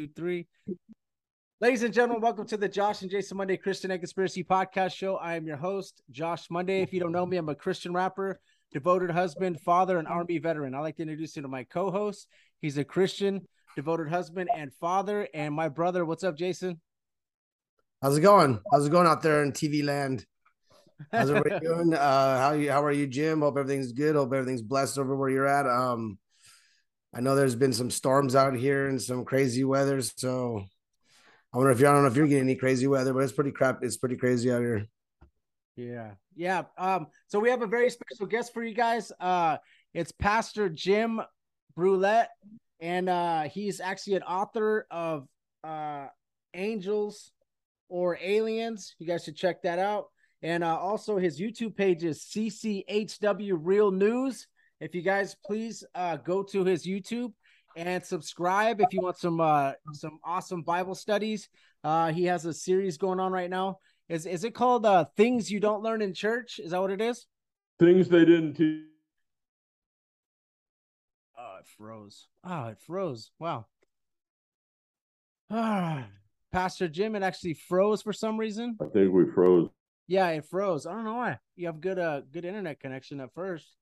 Two, three. Ladies and gentlemen, welcome to the Josh and Jason Monday Christian and Conspiracy Podcast Show. I am your host, Josh Monday. If you don't know me, I'm a Christian rapper, devoted husband, father, and Army veteran. I'd like to introduce you to my co-host. He's a Christian, devoted husband and father, and my brother. What's up, Jason? How's it going? How's it going out there in TV land? How's everybody doing? Uh, how you? How are you, Jim? Hope everything's good. Hope everything's blessed over where you're at. Um, I know there's been some storms out here and some crazy weather. So I wonder if you I don't know if you're getting any crazy weather, but it's pretty crap. It's pretty crazy out here. Yeah, yeah. Um, so we have a very special guest for you guys. Uh, it's Pastor Jim Brulette, and uh, he's actually an author of uh, Angels or Aliens. You guys should check that out. And uh, also his YouTube page is CCHW Real News. If you guys please uh, go to his YouTube and subscribe if you want some uh, some awesome Bible studies. Uh, he has a series going on right now. Is is it called uh, Things You Don't Learn in Church? Is that what it is? Things they didn't teach. Oh, it froze. Oh, it froze. Wow. Ah, Pastor Jim, it actually froze for some reason. I think we froze. Yeah, it froze. I don't know why. You have good uh good internet connection at first.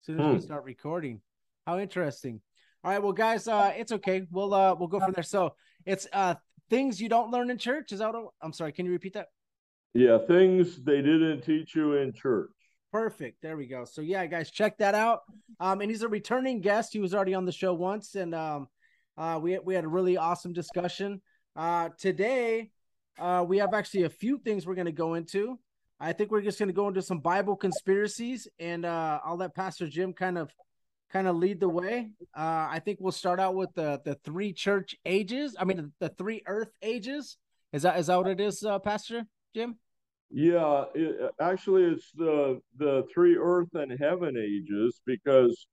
As soon as we Hmm. start recording. How interesting. All right, well, guys, uh, it's okay. We'll uh we'll go from there. So it's uh things you don't learn in church. Is that what I'm sorry, can you repeat that? Yeah, things they didn't teach you in church. Perfect. There we go. So yeah, guys, check that out. Um, and he's a returning guest. He was already on the show once, and um, uh, we we had a really awesome discussion. Uh, today, uh, we have actually a few things we're going to go into. I think we're just going to go into some Bible conspiracies, and uh, I'll let Pastor Jim kind of kind of lead the way. Uh, I think we'll start out with the the three church ages. I mean, the three earth ages. Is that is that what it is, uh, Pastor Jim? Yeah, it, actually, it's the the three earth and heaven ages because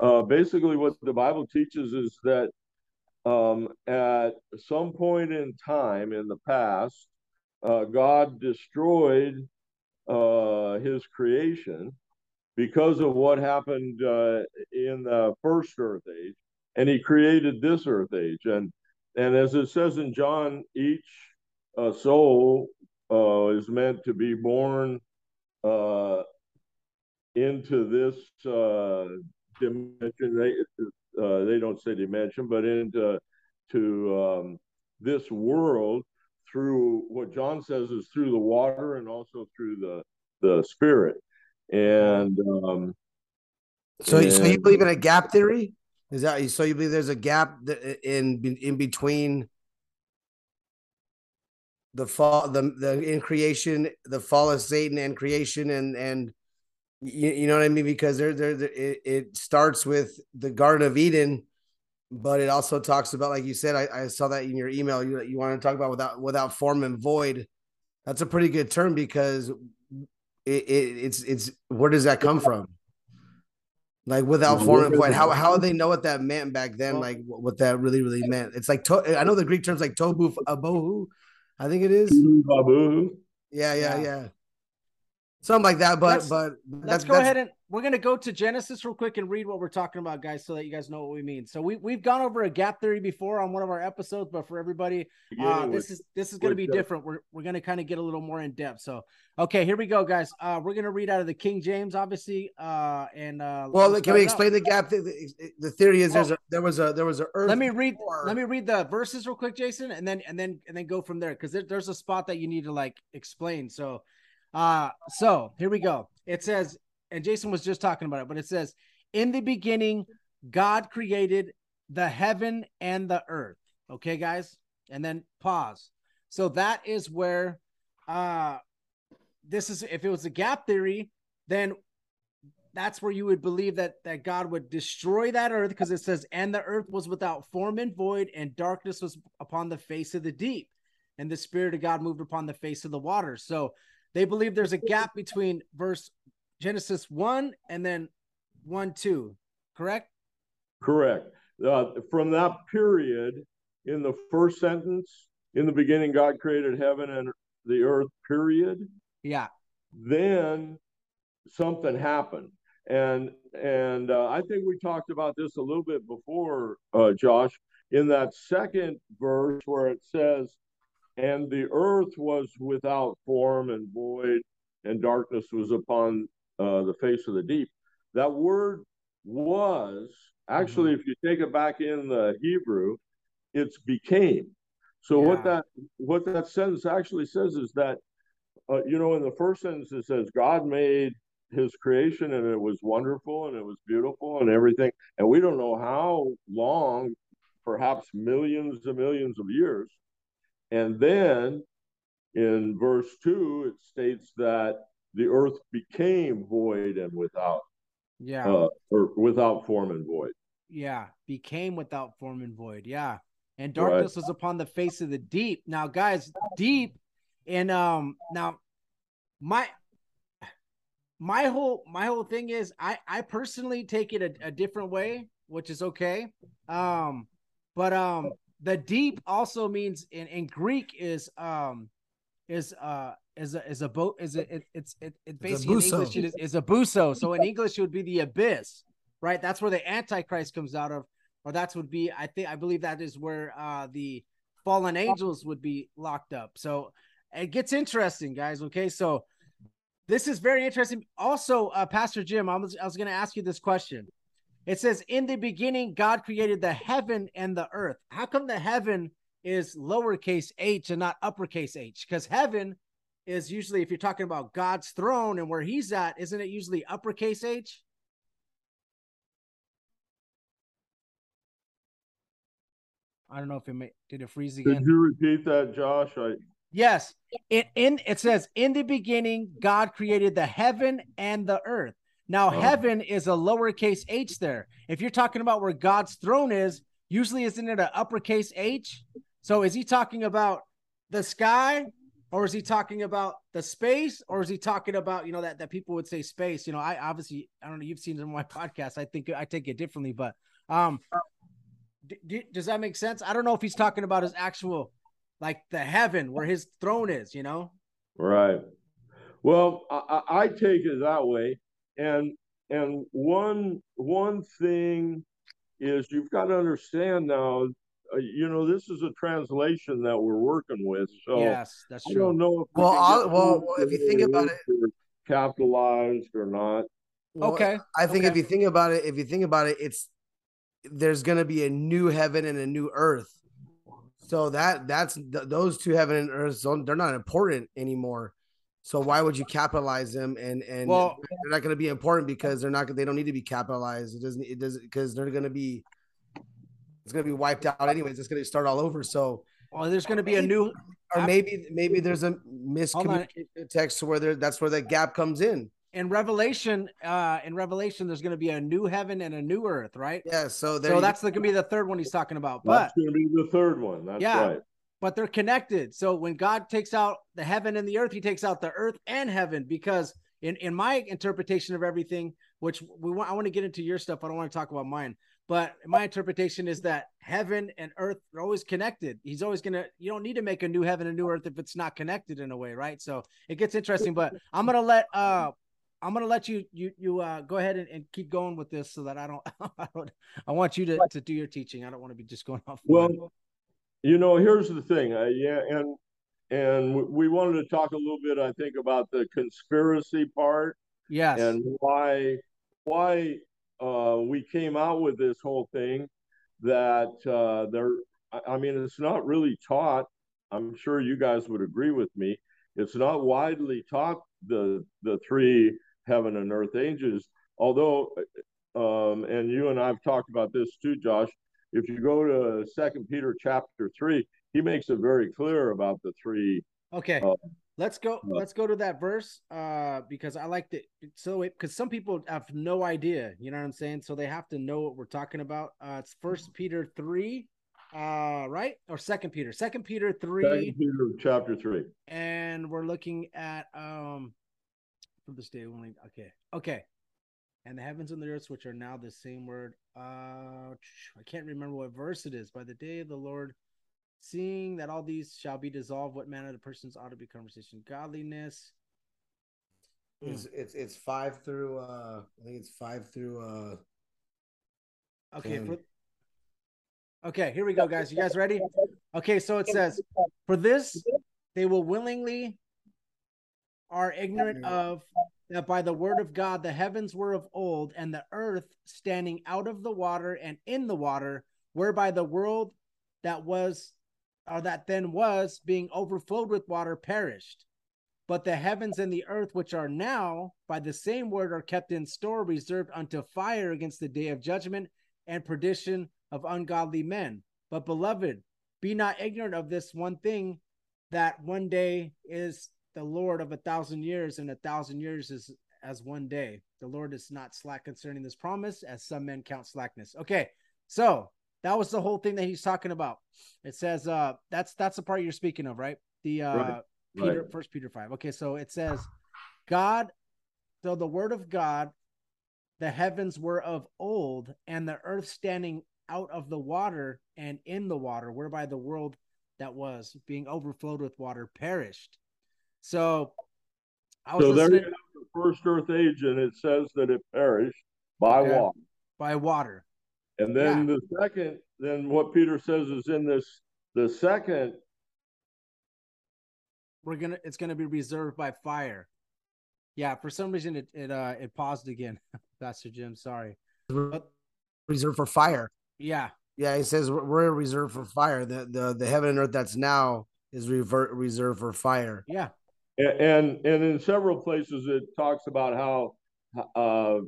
uh, basically what the Bible teaches is that um, at some point in time in the past, uh, God destroyed uh, His creation because of what happened uh, in the first earth age, and He created this earth age. And and as it says in John, each uh, soul uh, is meant to be born uh, into this uh, dimension. They uh, they don't say dimension, but into to um, this world through what John says is through the water and also through the the spirit. And um, So, so you believe in a gap theory? Is that so? You believe there's a gap in in between the fall, the the in creation, the fall of Satan and creation, and and you, you know what I mean? Because there, there, there it, it starts with the Garden of Eden but it also talks about, like you said, I, I saw that in your email. You you want to talk about without without form and void. That's a pretty good term because it, it it's it's where does that come from? Like without form and void. How how they know what that meant back then? Like what that really really meant? It's like to, I know the Greek terms like tobu abohu, I think it is. Yeah, yeah, Yeah. yeah. Something like that, but Let's- but Let's go that's- ahead and we're gonna go to Genesis real quick and read what we're talking about, guys, so that you guys know what we mean. So we we've gone over a gap theory before on one of our episodes, but for everybody, uh, this is this is gonna be the- different. We're we're gonna kind of get a little more in depth. So okay, here we go, guys. Uh, we're gonna read out of the King James, obviously. Uh, and uh, Well, can we start out. explain the gap? The, the, the theory is there's a there was a there was a earth. Let me read. before. Let me read the verses real quick, Jason, and then and then and then go from there because there, there's a spot that you need to like explain. So, uh, so here we go. It says, and Jason was just talking about it, but it says, "In the beginning, God created the heaven and the earth." Okay, guys, and then pause. So that is where, uh, this is if it was a gap theory, then that's where you would believe that that God would destroy that earth because it says, and the earth was without form and void, and darkness was upon the face of the deep, and the spirit of God moved upon the face of the waters. So they believe there's a gap between verse Genesis one and then one two, correct? Correct. Uh, from that period, in the first sentence, in the beginning, God created heaven and the earth, period. Yeah, Then something happened. And and uh, I think we talked about this a little bit before, uh, Josh, in that second verse where it says, "And the earth was without form and void, and darkness was upon uh, the face of the deep." That word was actually, if you take it back in the Hebrew, it's became. So what that what that sentence actually says is that uh, you know in the first sentence it says God made his creation and it was wonderful and it was beautiful and everything and we don't know how long perhaps millions and millions of years and then in verse 2 it states that the earth became void and without yeah, uh, or without form and void yeah. Became without form and void. Yeah, and Right. darkness was upon the face of the deep. Now, guys, deep, and um, now my my whole my whole thing is I I personally take it a, a different way, which is okay. Um, but um, the deep also means in in Greek is um is uh is a is a boat is a, it, it's it, it basically in buso. English it is, is a buso. So in English it would be the abyss, right? That's where the Antichrist comes out of, or that's would be I think I believe that is where uh the fallen angels would be locked up. So it gets interesting, guys. Okay, so this is very interesting. Also, uh, Pastor Jim, I was I was going to ask you this question. It says, "In the beginning, God created the heaven and the earth." How come the heaven is lowercase h and not uppercase h? Because heaven is usually, if you're talking about God's throne and where He's at, isn't it usually uppercase h? I don't know if it may, did it freeze again. you repeat that, Josh? I Yes. It in it says in the beginning God created the heaven and the earth. Now Oh. heaven is a lowercase h there. If you're talking about where God's throne is, usually isn't it an uppercase h? So is he talking about the sky or is he talking about the space or is he talking about, you know, that that people would say space, you know, I obviously I don't know, you've seen it in my podcast. I think I take it differently, but um d- d- does that make sense? I don't know if he's talking about his actual like the heaven where his throne is, you know? Right. Well, I I take it that way, and and one one thing is you've got to understand now. Uh, you know, this is a translation that we're working with, so yes, that's true. I true. don't know if we Well, I'll- well, if you think about it- whether capitalized or not. Well, okay. I think if you think about it, if you think about it, it's there's gonna be a new heaven and a new earth. So that that's th- those two heaven and earth don't they're not important anymore. So why would you capitalize them and and Well- they're not going to be important because they're not they don't need to be capitalized. It doesn't it doesn't because they're going to be it's going to be wiped out anyways. It's going to start all over. So Well, there's going to be a new or maybe maybe there's a on. miscommunication text to where there that's where the gap comes in. in Revelation, uh, in Revelation, there's going to be a new heaven and a new earth, right? Yeah. So so that's going to be the third one he's talking about. But that's going to be the third one. That's Yeah. right. but they're connected. So when God takes out the heaven and the earth, he takes out the earth and heaven because in, in my interpretation of everything, which we want, I want to get into your stuff. I don't want to talk about mine, but my interpretation is that heaven and earth are always connected. He's always going to, you don't need to make a new heaven and new earth if it's not connected in a way. Right. So it gets interesting, but I'm going to let, uh, I'm gonna let you you you uh go ahead and, and keep going with this so that I don't I don't I want you to, to do your teaching. I don't want to be just going off. Well, you know, here's the thing. Uh, yeah, and and we wanted to talk a little bit, I think, about the conspiracy part yes, and why why uh, we came out with this whole thing. That uh, there, I- mean, it's not really taught. I'm sure you guys would agree with me. It's not widely taught the the three heaven and earth angels. Although, um, and you and I've talked about this too, Josh. If you go to Second Peter chapter three, he makes it very clear about the three. Okay. Uh, let's go let's go to that verse uh because I like to so it because some people have no idea, you know what I'm saying? So they have to know what we're talking about. Uh it's first Peter three, uh right? Or second Peter. Second Peter three, Second Peter chapter three. and we're looking at um for this day only okay. Okay. And the heavens and the earth, which are now the same word. Uh I can't remember what verse it is. By the day of the Lord, seeing that all these shall be dissolved, what manner of persons ought to be conversation? Godliness. it's, it's it's five through. uh I think it's five through. uh Okay, for Okay, here we go, guys. You guys ready? Okay, so it says, For this they will willingly are ignorant of that by the word of God the heavens were of old, and the earth standing out of the water and in the water, whereby the world that was or that then was being overflowed with water perished. But the heavens and the earth, which are now by the same word, are kept in store, reserved unto fire against the day of judgment and perdition of ungodly men. But beloved, be not ignorant of this one thing that one day is the Lord of a thousand years, and a thousand years is as one day. The Lord is not slack concerning this promise, as some men count slackness. Okay, so that was the whole thing that he's talking about. It says uh that's that's the part you're speaking of, right? The uh Right, Peter right. first Peter five. Okay, so it says God, so the word of God, the heavens were of old, and the earth standing out of the water and in the water, whereby the world that was being overflowed with water perished. So I was So there you listening have the first earth age, and it says that it perished by Okay. water. by water. And then the second, then what Peter says is in this, the second, We're gonna it's gonna be reserved by fire. Yeah, for some reason it it uh it paused again. Pastor Jim, sorry. But reserved for fire. yeah, Yeah, he says we're- we're reserved for fire. The the the heaven and earth that's now is revert reserved for fire. yeah, and, and in several places it talks about how, uh,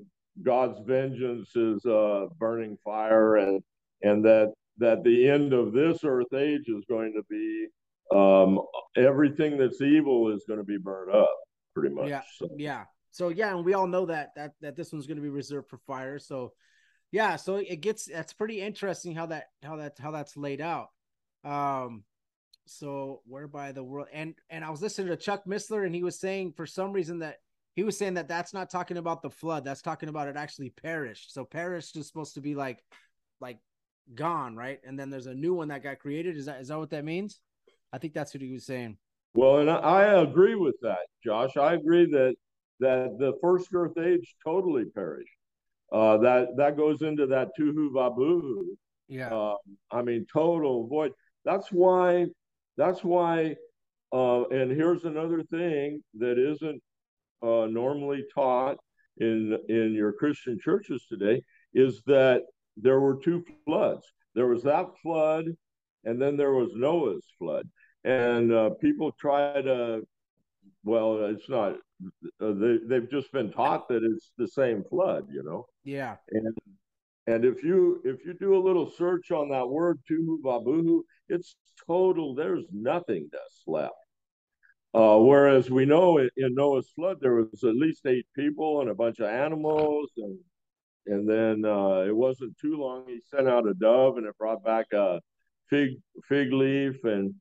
God's vengeance is, uh, burning fire and, and that, that the end of this earth age is going to be, um, everything that's evil is going to be burned up, pretty much. Yeah. So, yeah. So yeah, and we all know that that that this one's gonna be reserved for fire. So yeah, so it gets that's pretty interesting how that how that how that's laid out. Um so whereby the world and and I was listening to Chuck Missler and he was saying for some reason that he was saying that that's not talking about the flood that's talking about it actually perished so perished is supposed to be like like gone right and then there's a new one that got created is that is that what that means I think that's what he was saying Well, and I, agree with that, Josh. I agree that that the first Earth age totally perished. Uh, that that goes into that tuhu vabuhu. yeah Uh, I mean, total void. That's why. That's why. Uh, and here's another thing that isn't uh, normally taught in in your Christian churches today is that there were two floods. There was that flood, and then there was Noah's flood. And uh, people try to, well, it's not. Uh, they they've just been taught that it's the same flood, you know. yeah And and if you if you do a little search on that word tuhu vabuhu, it's total. There's nothingness left. Uh, whereas we know in, in, Noah's flood there was at least eight people and a bunch of animals, and and then uh, it wasn't too long he sent out a dove and it brought back a fig fig leaf, and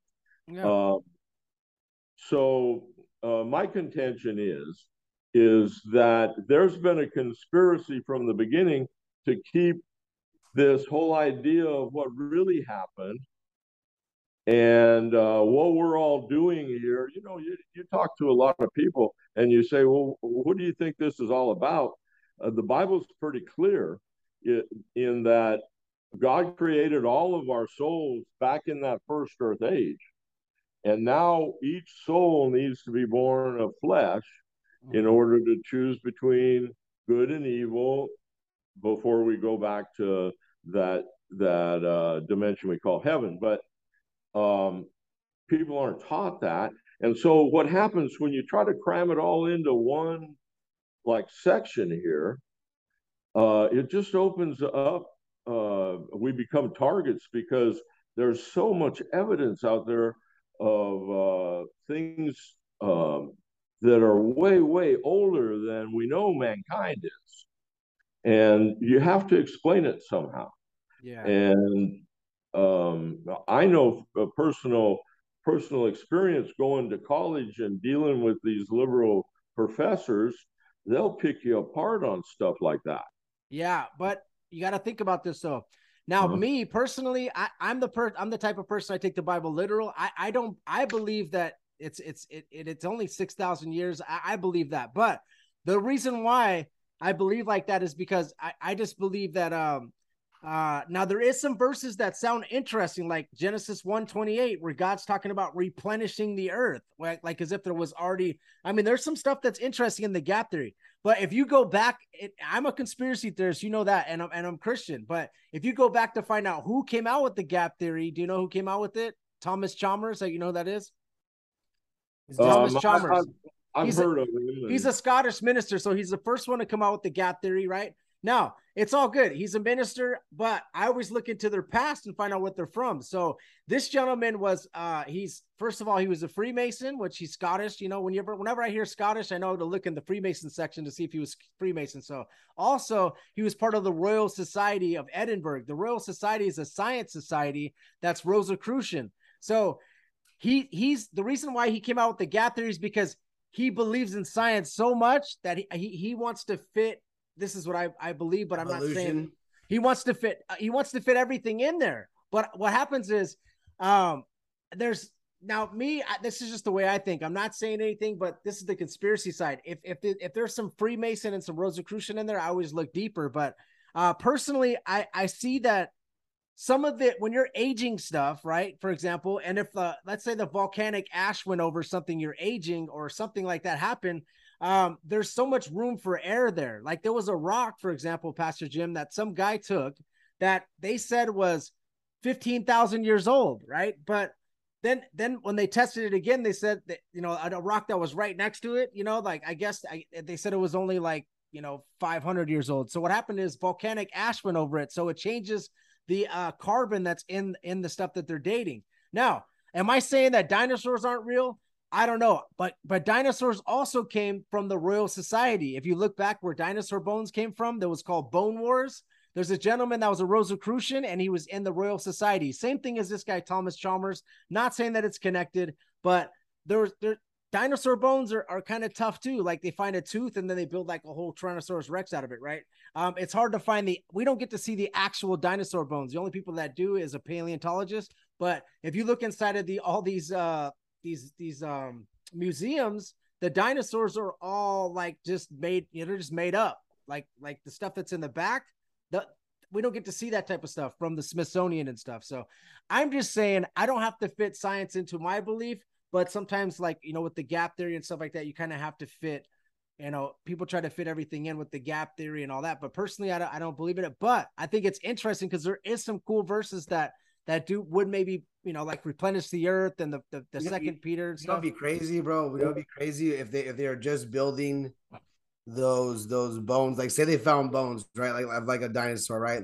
yeah. uh, so uh, my contention is is that there's been a conspiracy from the beginning to keep this whole idea of what really happened and uh, what we're all doing here, you know, you, you talk to a lot of people and you say, well, what do you think this is all about? Uh, the Bible's pretty clear in, in that God created all of our souls back in that first earth age. And now each soul needs to be born of flesh in mm-hmm. order to choose between good and evil before we go back to that that uh, dimension we call heaven. But um, people aren't taught that. And so what happens when you try to cram it all into one like section here, uh, it just opens up. Uh, we become targets because there's so much evidence out there of uh, things um, that are way, way older than we know mankind is. And you have to explain it somehow. Yeah. And um, I know a personal personal experience going to college and dealing with these liberal professors. They'll pick you apart on stuff like that. Yeah, but you got to think about this though. Now, uh-huh. me personally, I, am the per I'm the type of person I take the Bible literal. I, I don't I believe that it's it's it, it it's only six thousand years. I, I believe that, but the reason why I believe like that is because I, I just believe that um uh, now there is some verses that sound interesting, like Genesis 128, where God's talking about replenishing the earth, like, like as if there was already. I mean, there's some stuff that's interesting in the gap theory. But if you go back, it, I'm a conspiracy theorist, you know that, and I'm and I'm Christian. But if you go back to find out who came out with the gap theory, do you know who came out with it? Thomas Chalmers, that you know who that is. It's Thomas um, Chalmers. I, have heard a, of him. He's a Scottish minister, so he's the first one to come out with the gap theory, right? Now, it's all good. He's a minister, but I always look into their past and find out what they're from. So this gentleman was uh he's first of all, he was a Freemason, which he's Scottish. You know, whenever whenever I hear Scottish, I know to look in the Freemason section to see if he was Freemason. So also he was part of the Royal Society of Edinburgh. The Royal Society is a science society that's Rosicrucian. So he he's the reason why he came out with the gap theory is because he believes in science so much that he, he, he wants to fit this is what I, I believe, but I'm Illusion. not saying he wants to fit uh, he wants to fit everything in there. But what happens is um there's now me I, this is just the way I think. I'm not saying anything, but this is the conspiracy side. If if the, if there's some Freemason and some Rosicrucian in there, I always look deeper. But uh personally, I I see that some of it when you're aging stuff, right? For example, and if the let's say the volcanic ash went over something you're aging or something like that happened, um, there's so much room for air there. Like there was a rock, for example, Pastor Jim, that some guy took that they said was 15,000 years old, right? But then then when they tested it again, they said that you know a rock that was right next to it, you know, like I guess I, they said it was only like you know 500 years old. So what happened is volcanic ash went over it, so it changes the uh, carbon that's in in the stuff that they're dating. Now, am I saying that dinosaurs aren't real? I don't know, but but dinosaurs also came from the Royal Society. If you look back where dinosaur bones came from, that was called Bone Wars. There's a gentleman that was a Rosicrucian and he was in the Royal Society. Same thing as this guy Thomas Chalmers. Not saying that it's connected, but there's there dinosaur bones are, are kind of tough too. Like they find a tooth and then they build like a whole Tyrannosaurus Rex out of it, right? Um, it's hard to find the we don't get to see the actual dinosaur bones. The only people that do is a paleontologist. But if you look inside of the all these uh these these um museums, the dinosaurs are all like just made, you know, they're just made up. Like like the stuff that's in the back, the we don't get to see that type of stuff from the Smithsonian and stuff. So I'm just saying I don't have to fit science into my belief, but sometimes like you know with the gap theory and stuff like that, you kind of have to fit. You know, people try to fit everything in with the gap theory and all that, but personally, I don't, I don't believe in it. But I think it's interesting because there is some cool verses that that do would maybe you know like replenish the earth and the the, the second Peter and stuff. Would be crazy, bro. Would it be crazy if they if they are just building those those bones? Like say they found bones, right? Like like a dinosaur, right?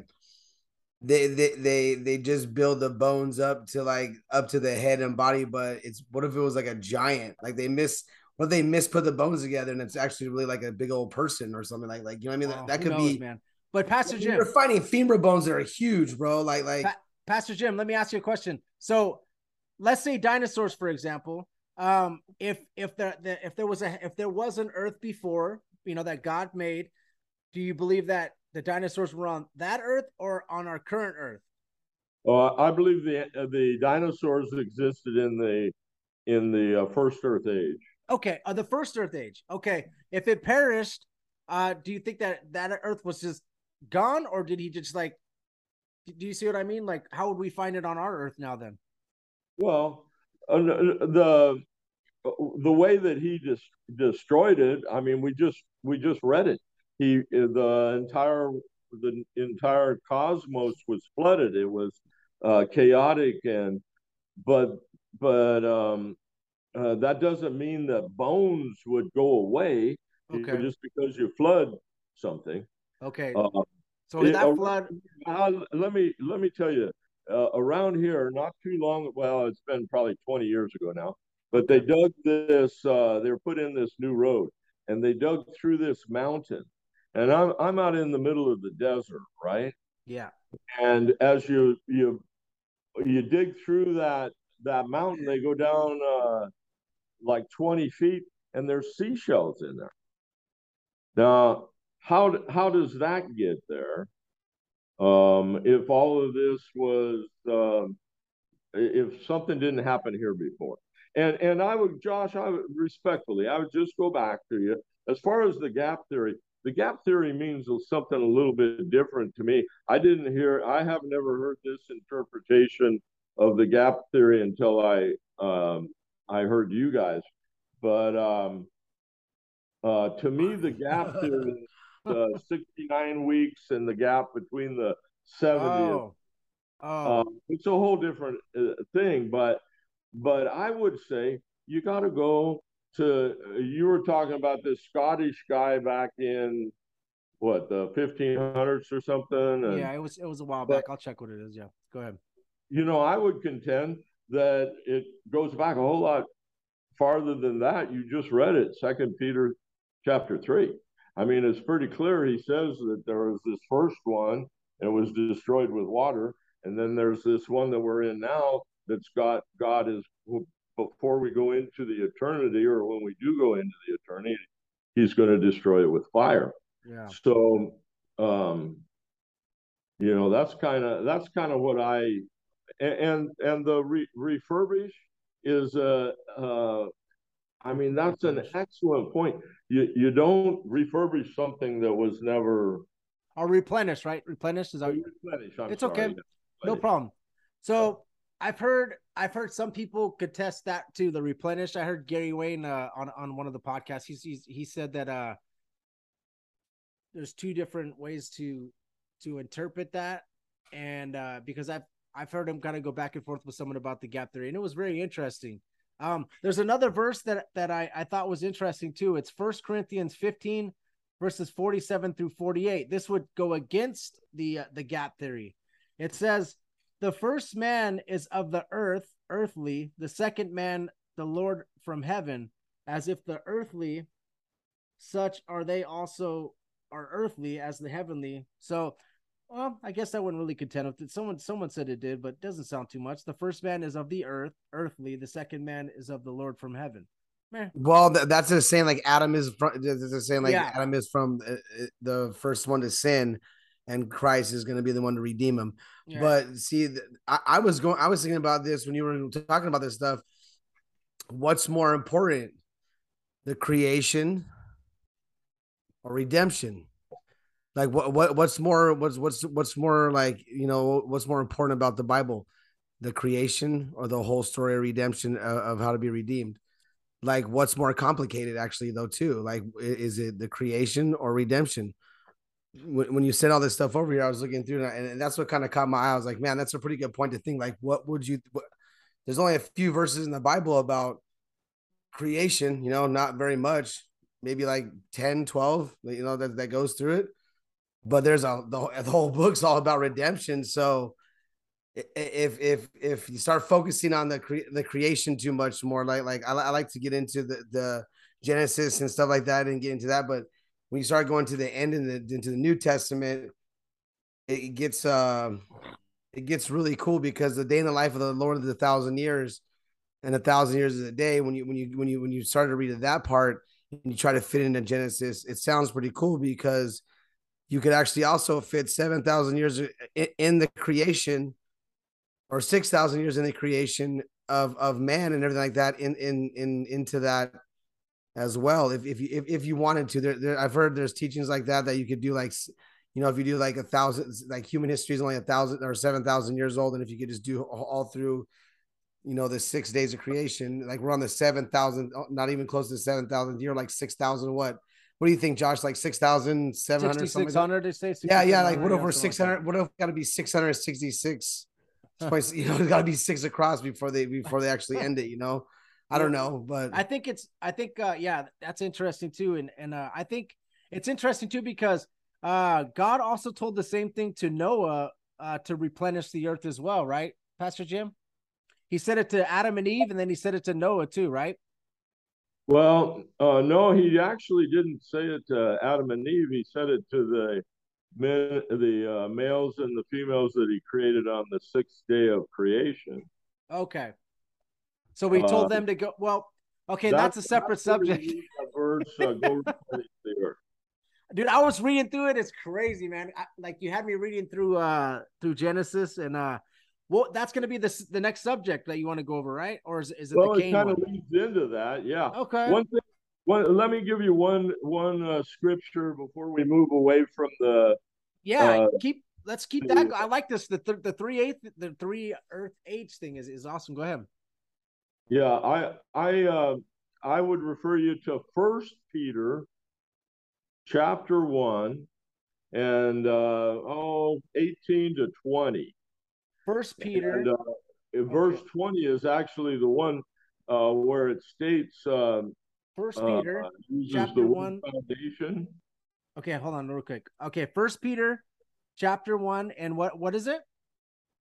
they they they they just build the bones up to like up to the head and body, but it's what if it was like a giant? Like they miss what they miss put the bones together and it's actually really like a big old person or something like like you know what I mean? Oh, that, that could knows, be man. But Pastor Jim, You're finding femur bones that are huge, bro. Like like Pa- Pastor Jim, let me ask you a question. So, let's say dinosaurs, for example. Um, if if there the, if there was a if there was an Earth before, you know that God made, do you believe that the dinosaurs were on that Earth or on our current Earth? Uh, I believe the the dinosaurs existed in the in the uh, first Earth age. Okay, uh, the first Earth age. Okay, if it perished, uh, do you think that that Earth was just gone, or did he just like? Do you see what I mean? Like, how would we find it on our Earth now? Then, Well, uh, the the way that he just destroyed it, I mean, we just we just read it. He the entire the entire cosmos was flooded. It was uh, chaotic, and but but um, uh, that doesn't mean that bones would go away okay, just because you flood something. okay. Uh, So it- that uh, flood. uh, let me let me tell you, uh, around here, not too long. Well, it's been probably 20 years ago now. But they dug this. Uh, they were put in this new road, and they dug through this mountain. And I'm I'm out in the middle of the desert, right? Yeah. And as you you you dig through that that mountain, they go down uh, like 20 feet, and there's seashells in there. Now, how how does that get there? Um, if all of this was, um, if something didn't happen here before, and and I would, Josh, I would respectfully, I would just go back to you as far as the gap theory. The gap theory means something a little bit different to me. I didn't hear, I have never heard this interpretation of the gap theory until I um, I heard you guys. But um, uh, to me, the gap theory, the 69 weeks and the gap between the 70 Oh. Oh. um, it's a whole different uh, thing, but but I would say you got to go to. You were talking about this Scottish guy back in what the 1500s or something. And, yeah, it was it was a while but- back. I'll check what it is. Yeah. Go ahead. You know, I would contend that it goes back a whole lot farther than that. You just read it, Second Peter chapter three. I mean, it's pretty clear. He says that there was this first one and it was destroyed with water, and then there's this one that we're in now that's got God is before we go into the eternity or when we do go into the eternity, He's going to destroy it with fire. Yeah. So, um, you know, that's kind of that's kind of what I and and, the re, refurbish is uh, uh, I mean that's an excellent point. You you don't refurbish something that was never Or replenish, right? Replenish is that replenished. I'm It's sorry, okay. no problem. So I've heard I've heard some people contest that too, the replenish. I heard Gary Wayne uh, on on one of the podcasts. He's, he's he said that uh there's two different ways to to interpret that, and uh because I've I've heard him kind of go back and forth with someone about the gap theory, and it was very interesting. Um, there's another verse that that I I thought was interesting too. It's First Corinthians 15 verses 47 through 48. This would go against the uh, the gap theory. It says, "The first man is of the earth, earthly; the second man, the Lord from heaven. As if the earthly, such are they also are earthly as the heavenly." So, well, I guess I wouldn't really contend with it. Someone someone said it did, but it doesn't sound too much. The first man is of the earth, earthly; the second man is of the Lord from heaven. Meh. Well, th- that's the saying like Adam is from. They're saying like Yeah. Adam is from uh, uh, the first one to sin, and Christ is going to be the one to redeem him. Yeah. But see, th- I, I was going. I was thinking about this when you were talking about this stuff. What's more important, the creation or redemption? Like what? What? What's more? What's what's what's more like? You know, what's more important about the Bible, the creation or the whole story of redemption of, of how to be redeemed? like what's more complicated actually though too like is it the creation or redemption when, you said all this stuff over here i was looking through and, and that's what kind of caught my eye i was like man that's a pretty good point to think like what would you what, there's only a few verses in the bible about creation you know not very much maybe like 10 12 you know that, that goes through it but there's a the, the whole book's all about redemption. So if if if you start focusing on the cre- the creation too much more, like like I, I like to get into the the Genesis and stuff like that and get into that, but when you start going to the end in the into the New Testament, it gets uh, it gets really cool because the day in the life of the Lord of the thousand years and a thousand years is a day. When you when you when you when you start to read that part and you try to fit into Genesis, it sounds pretty cool because you could actually also fit seven thousand years in the creation or six thousand years in the creation of of man and everything like that in in in into that as well. If if you if, if you wanted to there, there i've heard there's teachings like that that you could do like you know if you do like a thousand like human history is only a thousand or seven thousand years old and if you could just do all through you know the six days of creation like we're on the seven thousand oh, not even close to seven thousand year like six thousand what what do you think josh like six thousand seven hundred six hundred they say yeah yeah like what over 600 what if got to be 666 you know it's got to be six across before they before they actually end it you know I don't know, but I think it's I think uh yeah, that's interesting too. And and uh, I think it's interesting too because uh God also told the same thing to Noah uh to replenish the earth as well, right? Pastor Jim? He said it to Adam and Eve and then he said it to Noah too, right? Well, uh no, he actually didn't say it to Adam and Eve. He said it to the men the uh, males and the females that he created on the sixth day of creation. Okay. So we told uh, them to go. Well, okay, that's, that's a separate that's subject. Verse, uh, Dude, I was reading through it. It's crazy, man. I, like you had me reading through uh through Genesis, and uh, well, that's going to be the the next subject that you want to go over, right? Or is, is it well, the it kind of leads into that, yeah. Okay. One thing. One, let me give you one one uh, scripture before we move away from the. Yeah, uh, keep. Let's keep that. I like this. The th- the three eighth the three Earth age thing is is awesome. Go ahead. Yeah, I I uh, I would refer you to First Peter, chapter one, and uh, oh, 18 to 20. First Peter. And, uh, verse 20 is actually the one uh, where it states um, First Peter, uh, chapter one. Foundation. Okay, hold on real quick. Okay, First Peter, chapter one, and what what is it?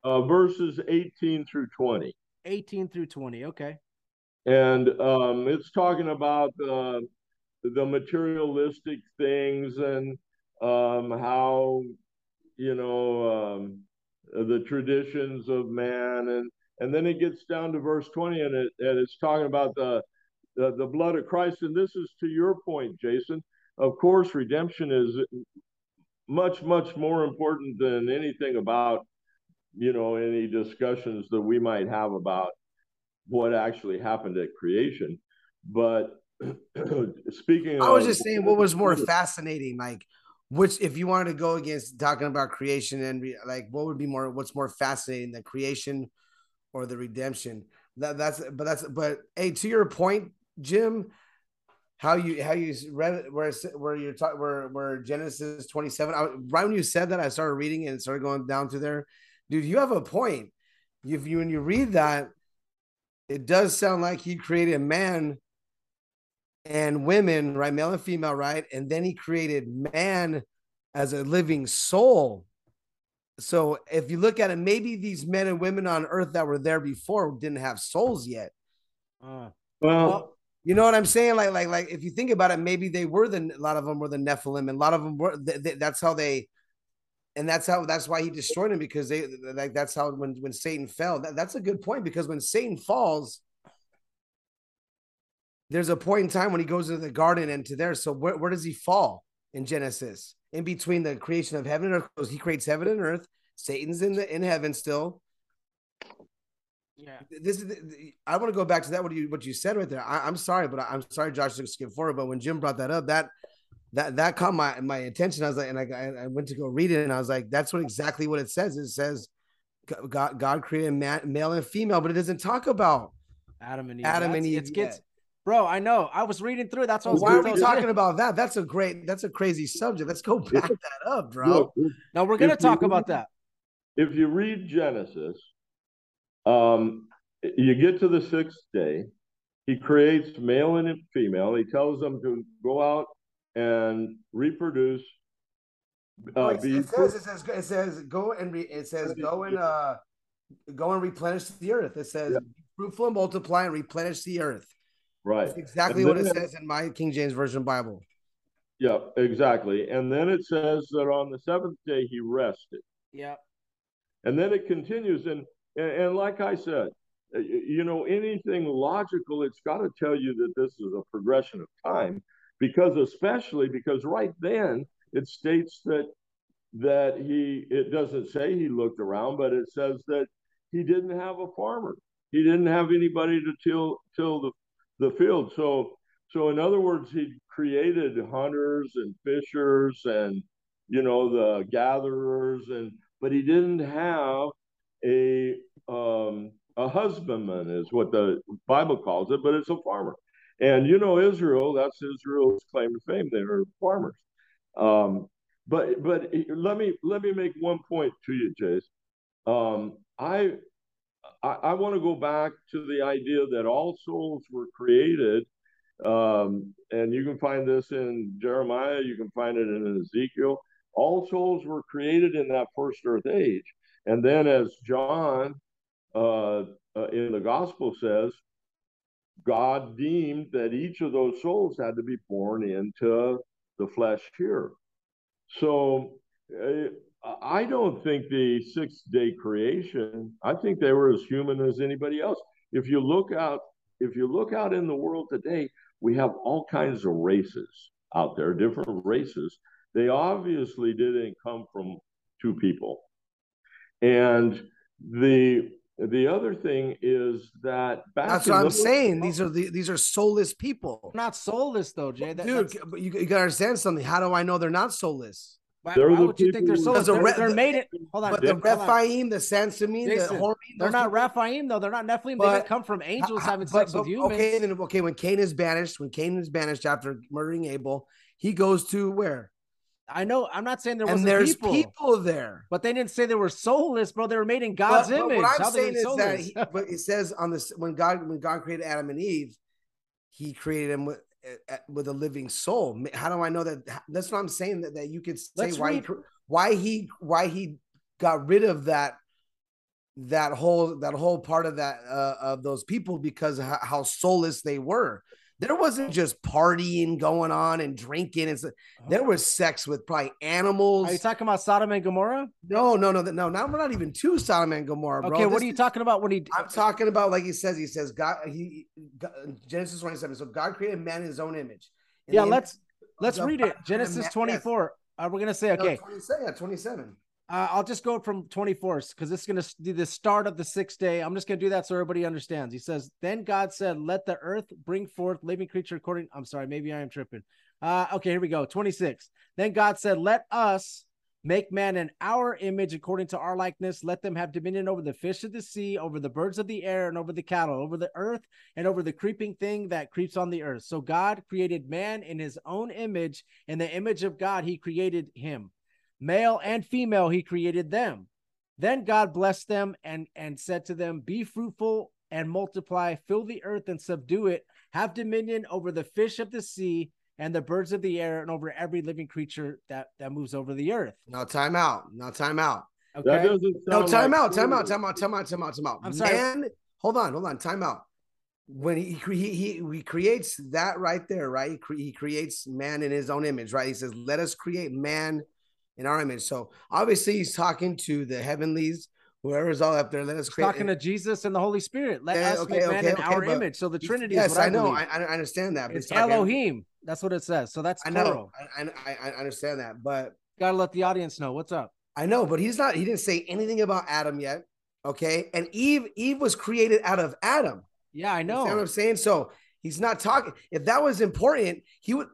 Uh, verses 18 through 20. 18 through 20. Okay. And um, it's talking about uh, the materialistic things and um, how, you know, um, Uh, the traditions of man. And, and then it gets down to verse 20 and, it, and it's talking about the, the, the blood of Christ. And this is to your point, Jason. Of course, redemption is much, much more important than anything about you know any discussions that we might have about what actually happened at creation but speaking i was just saying what was more fascinating like which if you wanted to go against talking about creation and re, like what would be more what's more fascinating the creation or the redemption that that's but that's but hey to your point jim how you how you read where where you're talking where where genesis 27 I, right when you said that i started reading and started going down to there dude, you have a point. If you when you read that, it does sound like he created man and women, right? Male and female, right? And then he created man as a living soul. So if you look at it, maybe these men and women on earth that were there before didn't have souls yet. Uh, well, you know what I'm saying? Like, like, like, if you think about it, maybe they were the a lot of them were the Nephilim, and a lot of them were. They, they, that's how they and that's how that's why he destroyed them because they like that's how when when Satan fell. That, that's a good point because when Satan falls, there's a point in time when he goes into the garden and to there. So where, where does he fall in Genesis? In between the creation of heaven and earth, he creates heaven and earth. Satan's in the in heaven still. Yeah. This is. I want to go back to that. What you what you said right there. I, am sorry, but I, am sorry, Josh, to skip forward. But when Jim brought that up, that that that caught my my attention. I was like, and I I went to go read it, and I was like, that's what exactly what it says. It says God God created man, male and female, but it doesn't talk about Adam and Eve. Adam that's, and Eve. It gets, bro. I know. I was reading through. That's what. Why are we talking about that? That's a great. That's a crazy subject. Let's go back that up, bro. Look, now we're gonna talk about that. If you read Genesis, um, you get to the sixth day. He creates male and female. He tells them to go out and reproduce uh, it, be it says it says it says go and re, it says go and uh go and replenish the earth. It says Yeah. fruitful and multiply and replenish the earth. Right. That's exactly what it then- says in my King James Version Bible. Yeah, exactly. And then it says that on the seventh day he rested. Yeah. And then it continues, and and, and like I said, uh, you know, anything logical, it's got to tell you that this is a progression of time, because especially because right then it states that that he it doesn't say he looked around, but it says that he didn't have a farmer, he didn't have anybody to till till the the field. So so in other words, he created hunters and fishers and you know the gatherers and but he didn't have a um, a husbandman is what the Bible calls it, but it's a farmer. And you know Israel, that's Israel's claim to fame. They are farmers. Um, but but let me let me make one point to you, Chase. Um, I I, I want to go back to the idea that all souls were created, um, and you can find this in Jeremiah. You can find it in Ezekiel. All souls were created in that first earth age, and then as John uh, uh, in the gospel says, God deemed that each of those souls had to be born into the flesh here. So uh, I don't think the sixth day creation, I think they were as human as anybody else. If you look out, if you look out in the world today, we have all kinds of races out there, different races. They obviously didn't come from two people. And the the other thing is that back That's what I'm the- saying. These are the these are soulless people. Not soulless though, Jay. That, Dude, that's- you, you gotta understand something. How do I know they're not soulless? Why, they're why would you think they're people- soulless? Because the They're, re- they're made it. Hold on. But the hold. Rephaim, the Sansamim, the Jason, Horim, They're not people- Raphaim though. They're not Nephilim. They But- didn't come from angels How- having but- sex but- with humans. Okay, then okay, when Cain is banished, when Cain is banished after murdering Abel, he goes to where? I know. I'm not saying there and wasn't there's people, people, there. but they didn't say they were soulless, bro. They were made in God's But- but image. what I'm How saying is that, he, but it says on this when God when God created Adam and Eve, He created them with with a living soul. How do I know that? That's what I'm saying. That, that you could say Let's why he, read- cr- why he why he got rid of that that whole that whole part of that uh, of those people because how soulless they were. There wasn't just partying going on and drinking. And so, there was sex with probably animals. Are you talking about Sodom and Gomorrah? no, no, no, no. Now we're not even to Sodom and Gomorrah, bro. Okay, what This are you talking about when he? I'm talking about like he says. He says God. He God, Genesis 27. So God created man in His own image. In yeah, let's image let's read it. Genesis man- yes. 24. Uh, we're gonna say No, okay. 27, yeah, 27. Uh, I'll just go from 24 because this is going to be the start of the sixth day. I'm just going to do that so everybody understands. He says, Then God said, Let the earth bring forth living creature according. I'm sorry, maybe I am tripping. Uh, okay, here we go. 26. Then God said, Let us make man in our image according to our likeness. Let them have dominion over the fish of the sea, over the birds of the air, and over the cattle, over the earth, and over the creeping thing that creeps on the earth. So God created man in his own image. In the image of God, he created him male and female he created them then god blessed them and and said to them be fruitful and multiply fill the earth and subdue it have dominion over the fish of the sea and the birds of the air and over every living creature that that moves over the earth Now time out. Now time out. Okay No, time like out. Time out. Time out. Time out. Time out. Time out. I'm sorry. Man, hold on. Hold on. Time out. When he he he, he creates that right there, right? He, cre- he creates man in his own image, right? He says, "Let us create man in our image." So obviously, he's talking to the heavenlies, whoever's all up there. Let us He's create. talking to jesus and the holy spirit let Okay, us okay, make man okay, in okay, our image so the trinity yes, is what i, I know. I, I understand that. but it's elohim that's what it says so that's I know. I, I, I understand that, but gotta let the audience know what's up I know, but he's not. He didn't say anything about Adam yet. Okay, and Eve, Eve was created out of Adam. yeah i You know what I'm saying? So he's not talking. If that was important, he would.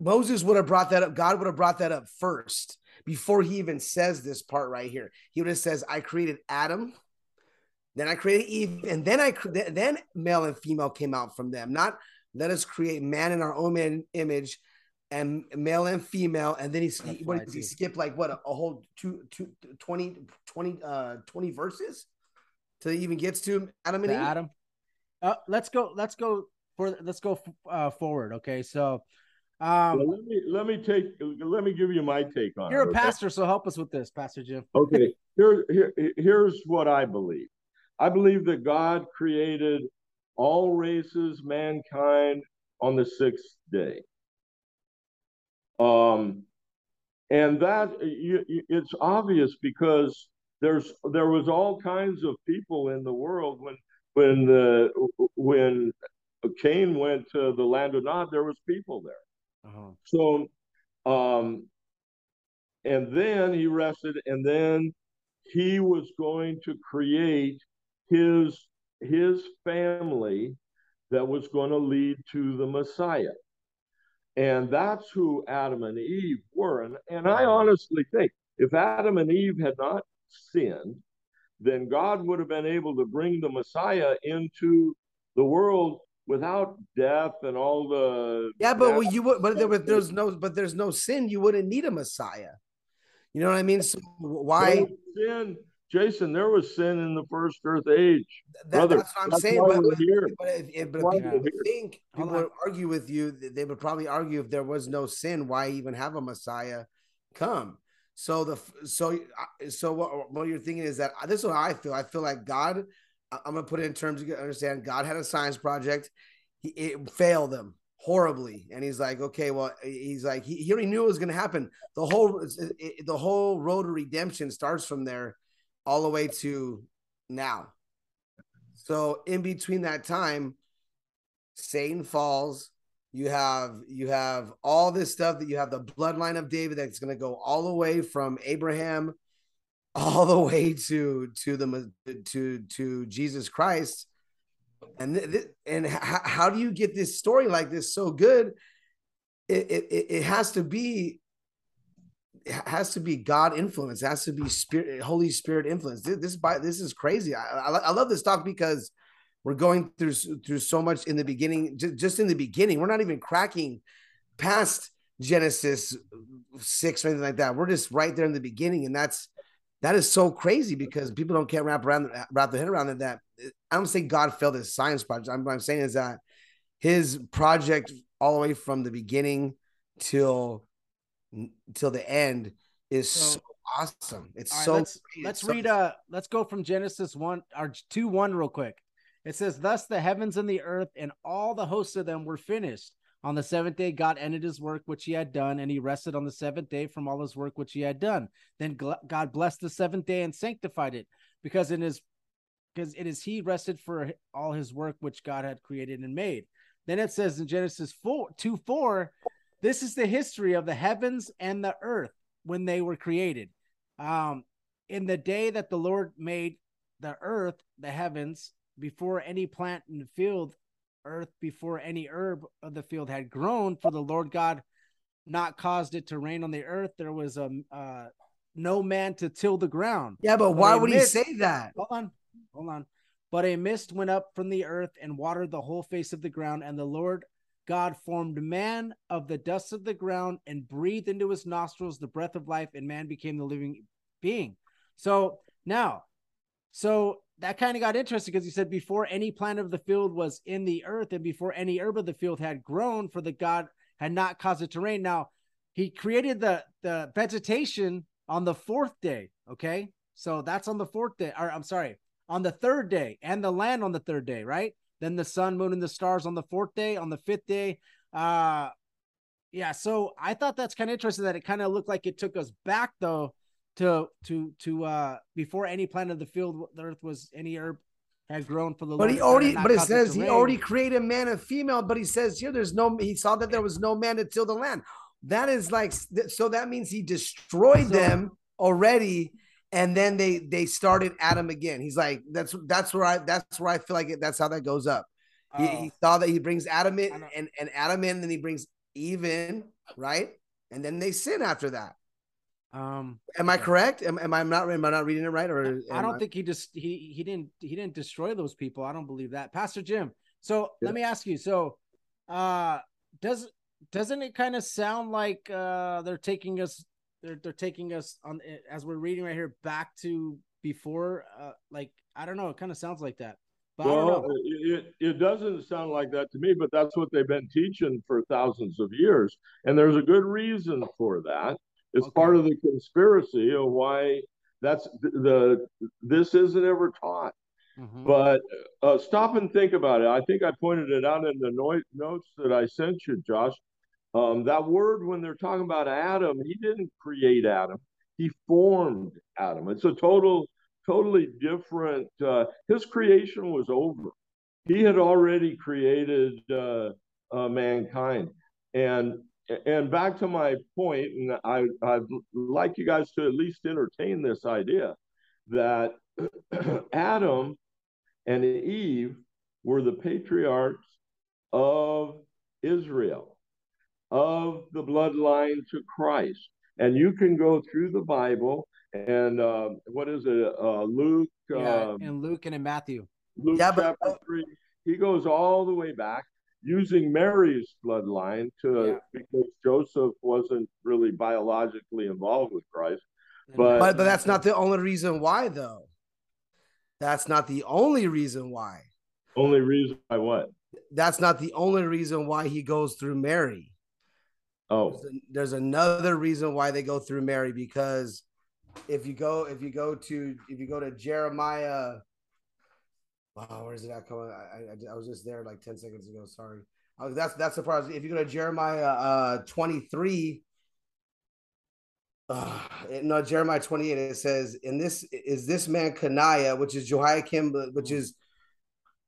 Moses would have brought that up. God would have brought that up first before he even says this part right here. He would have says, "I created Adam." Then I created Eve, and then I then male and female came out from them. Not let us create man in our own man- image, and male and female. And then he, That's what he skip like what a, a whole two, two, 20, 20, uh, 20 verses till he even gets to Adam and to Eve. Adam. Uh, let's go. Let's go for. Let's go uh, forward. Okay, so Um, Well, let me let me take let me give you my take on it. you're it. a okay? pastor, so help us with this, Pastor Jim. Okay, here, here here's what I believe. I believe that God created all races, mankind on the sixth day. Um, and that you- it's obvious because there's there was all kinds of people in the world when when the when Cain went to the land of Nod, there was people there. Uh-huh. So, um, and then he rested, and then he was going to create his his family that was going to lead to the Messiah. And that's who Adam and Eve were. And, and I honestly think if Adam and Eve had not sinned, then God would have been able to bring the Messiah into the world without death and all the Yeah, but well, you would, but there, was there's no, but there's no sin. You wouldn't need a Messiah. You know what I mean? So why? Sin, Jason? There was sin in the first Earth age. That, Brother, that's what I'm that's saying. But, but if, if, but if people would think people would argue with you, they would probably argue if there was no sin, why even have a Messiah come? So the so uh, so what, what you're thinking is that uh, this is what I feel. I feel like God. I'm gonna put it in terms you can understand. God had a science project. He it failed them horribly, and he's like, okay, well, he's like he, he already knew it was gonna happen. The whole it, the whole road to redemption starts from there, all the way to now. So in between that time, Satan falls. You have you have all this stuff that you have the bloodline of David that's to go all the way from Abraham all the way to to the to to Jesus Christ. And th- and how, how do you get this story like this so good? It, it it- has to be it has to be God influence. It has to be spirit, Holy Spirit influence. This this, by, this is crazy. I, I I love this talk because we're going through through so much in the beginning. Just, just in the beginning, we're not even cracking past Genesis six or anything like that. We're just right there in the beginning, and that's that is so crazy because people don't can't wrap around wrap their head around it. That I don't say God failed his science project. I'm, what I'm saying is that his project all the way from the beginning till till the end is so, So- awesome. It's right, so let's let's read uh let's go from Genesis one or two one real quick. It says, Thus the heavens and the earth and all the hosts of them were finished. On the seventh day, God ended his work which he had done, and he rested on the seventh day from all his work which he had done. Then God blessed the seventh day and sanctified it, because in his because it is he rested for all his work which God had created and made. Then it says in Genesis 4 2 4, this is the history of the heavens and the earth when they were created. Um, in the day that the Lord made the earth, the heavens, before any plant in the field, earth, before any herb of the field had grown, for the Lord God not caused it to rain on the earth, there was a uh, no man to till the ground. yeah, but But why would he say that? Hold on, hold on. But a mist went up from the earth and watered the whole face of the ground, and the Lord God formed man of the dust of the ground and breathed into his nostrils the breath of life, and man became the living being. So now, so that kind of got interesting because he said before any plant of the field was in the earth, and before any herb of the field had grown, for the God had not caused it to rain. Now, he created the the vegetation on the fourth day. Okay, so that's on the fourth day. Or I'm sorry, on the third day, and the land on the third day, right? Then the sun, moon, and the stars on the fourth day. On the fifth day, uh, yeah. So I thought that's kind of interesting that it kind of looked like it took us back though to to to uh before any plant of the field, the earth was any herb had grown for the. But Lord he already, but it says he already created man and female. But he says here, there's no. He saw that there was no man to till the land. That is like, so that means he destroyed So- them already, and then they they started Adam again. He's like, that's that's where I that's where I feel like it, that's how that goes up. He, Oh. he saw that he brings Adam in and and Adam in, and then he brings Eve in, right? And then they sin after that. Um. Am I correct? Am, am I not am I not reading it right? Or I am don't think he just he he didn't he didn't destroy those people. I don't believe that, Pastor Jim. So let me ask you. So, uh, does doesn't it kind of sound like uh they're taking us they're they're taking us on as we're reading right here back to before uh like I don't know. It kind of sounds like that. So I don't Well, it, it doesn't sound like that to me, but that's what they've been teaching for thousands of years. And there's a good reason for that. It's Okay. part of the conspiracy of why that's the, this isn't ever taught. Mhm. But uh, stop and think about it. I think I pointed it out in the no- notes that I sent you, Josh. Um, that word, when they're talking about Adam, he didn't create Adam. He formed Adam. It's a total, totally different. Uh, his creation was over. He had already created uh, uh, mankind. And and back to my point, and I I'd like you guys to at least entertain this idea that Adam and Eve were the patriarchs of Israel, of the bloodline to Christ. And you can go through the Bible and uh, what is it? Uh, Luke, yeah, um, and Luke and in Matthew. Luke Yeah, but- chapter three. He goes all the way back using Mary's bloodline to Yeah. because Joseph wasn't really biologically involved with Christ. But- But but that's not the only reason why though. That's not the only reason why. Only reason why what? That's not the only reason why he goes through Mary. Oh, There's, there's another reason why they go through Mary because if you go if you go to if you go to Jeremiah, wow, where is it at? Coming, I, I, I was just there like ten seconds ago. Sorry, was, that's that's the part. If you go to Jeremiah uh 23. Uh, no, Jeremiah 28, it says, In this is this man Coniah, which is Jehoiakim, which is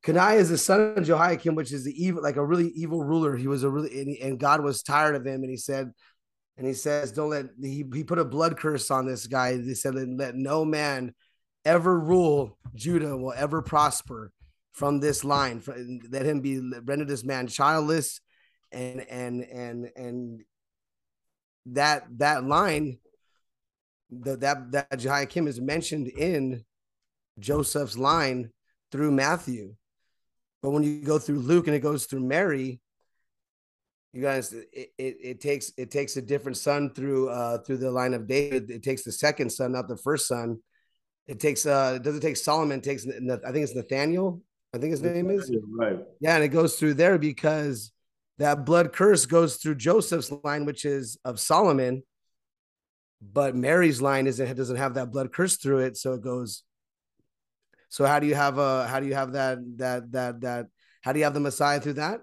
Coniah is the son of Jehoiakim, which is the evil, like a really evil ruler. He was a really, and, and God was tired of him, and he said, and he says, "Don't let." He he put a blood curse on this guy. He said, "Let no man ever rule Judah will ever prosper from this line. Let him be render this man childless, and and and and that that line, that that that Jehoiakim is mentioned in Joseph's line through Matthew. But when you go through Luke and it goes through Mary, you guys, it, it, it takes it takes a different son through uh through the line of David. It takes the second son, not the first son. It takes uh does it take Solomon, it takes I think it's Nathaniel. I think his name is. right. Yeah, and it goes through there because that blood curse goes through Joseph's line, which is of Solomon, but Mary's line isn't it doesn't have that blood curse through it, so it goes. So how do you have a how do you have that that that that how do you have the Messiah through that?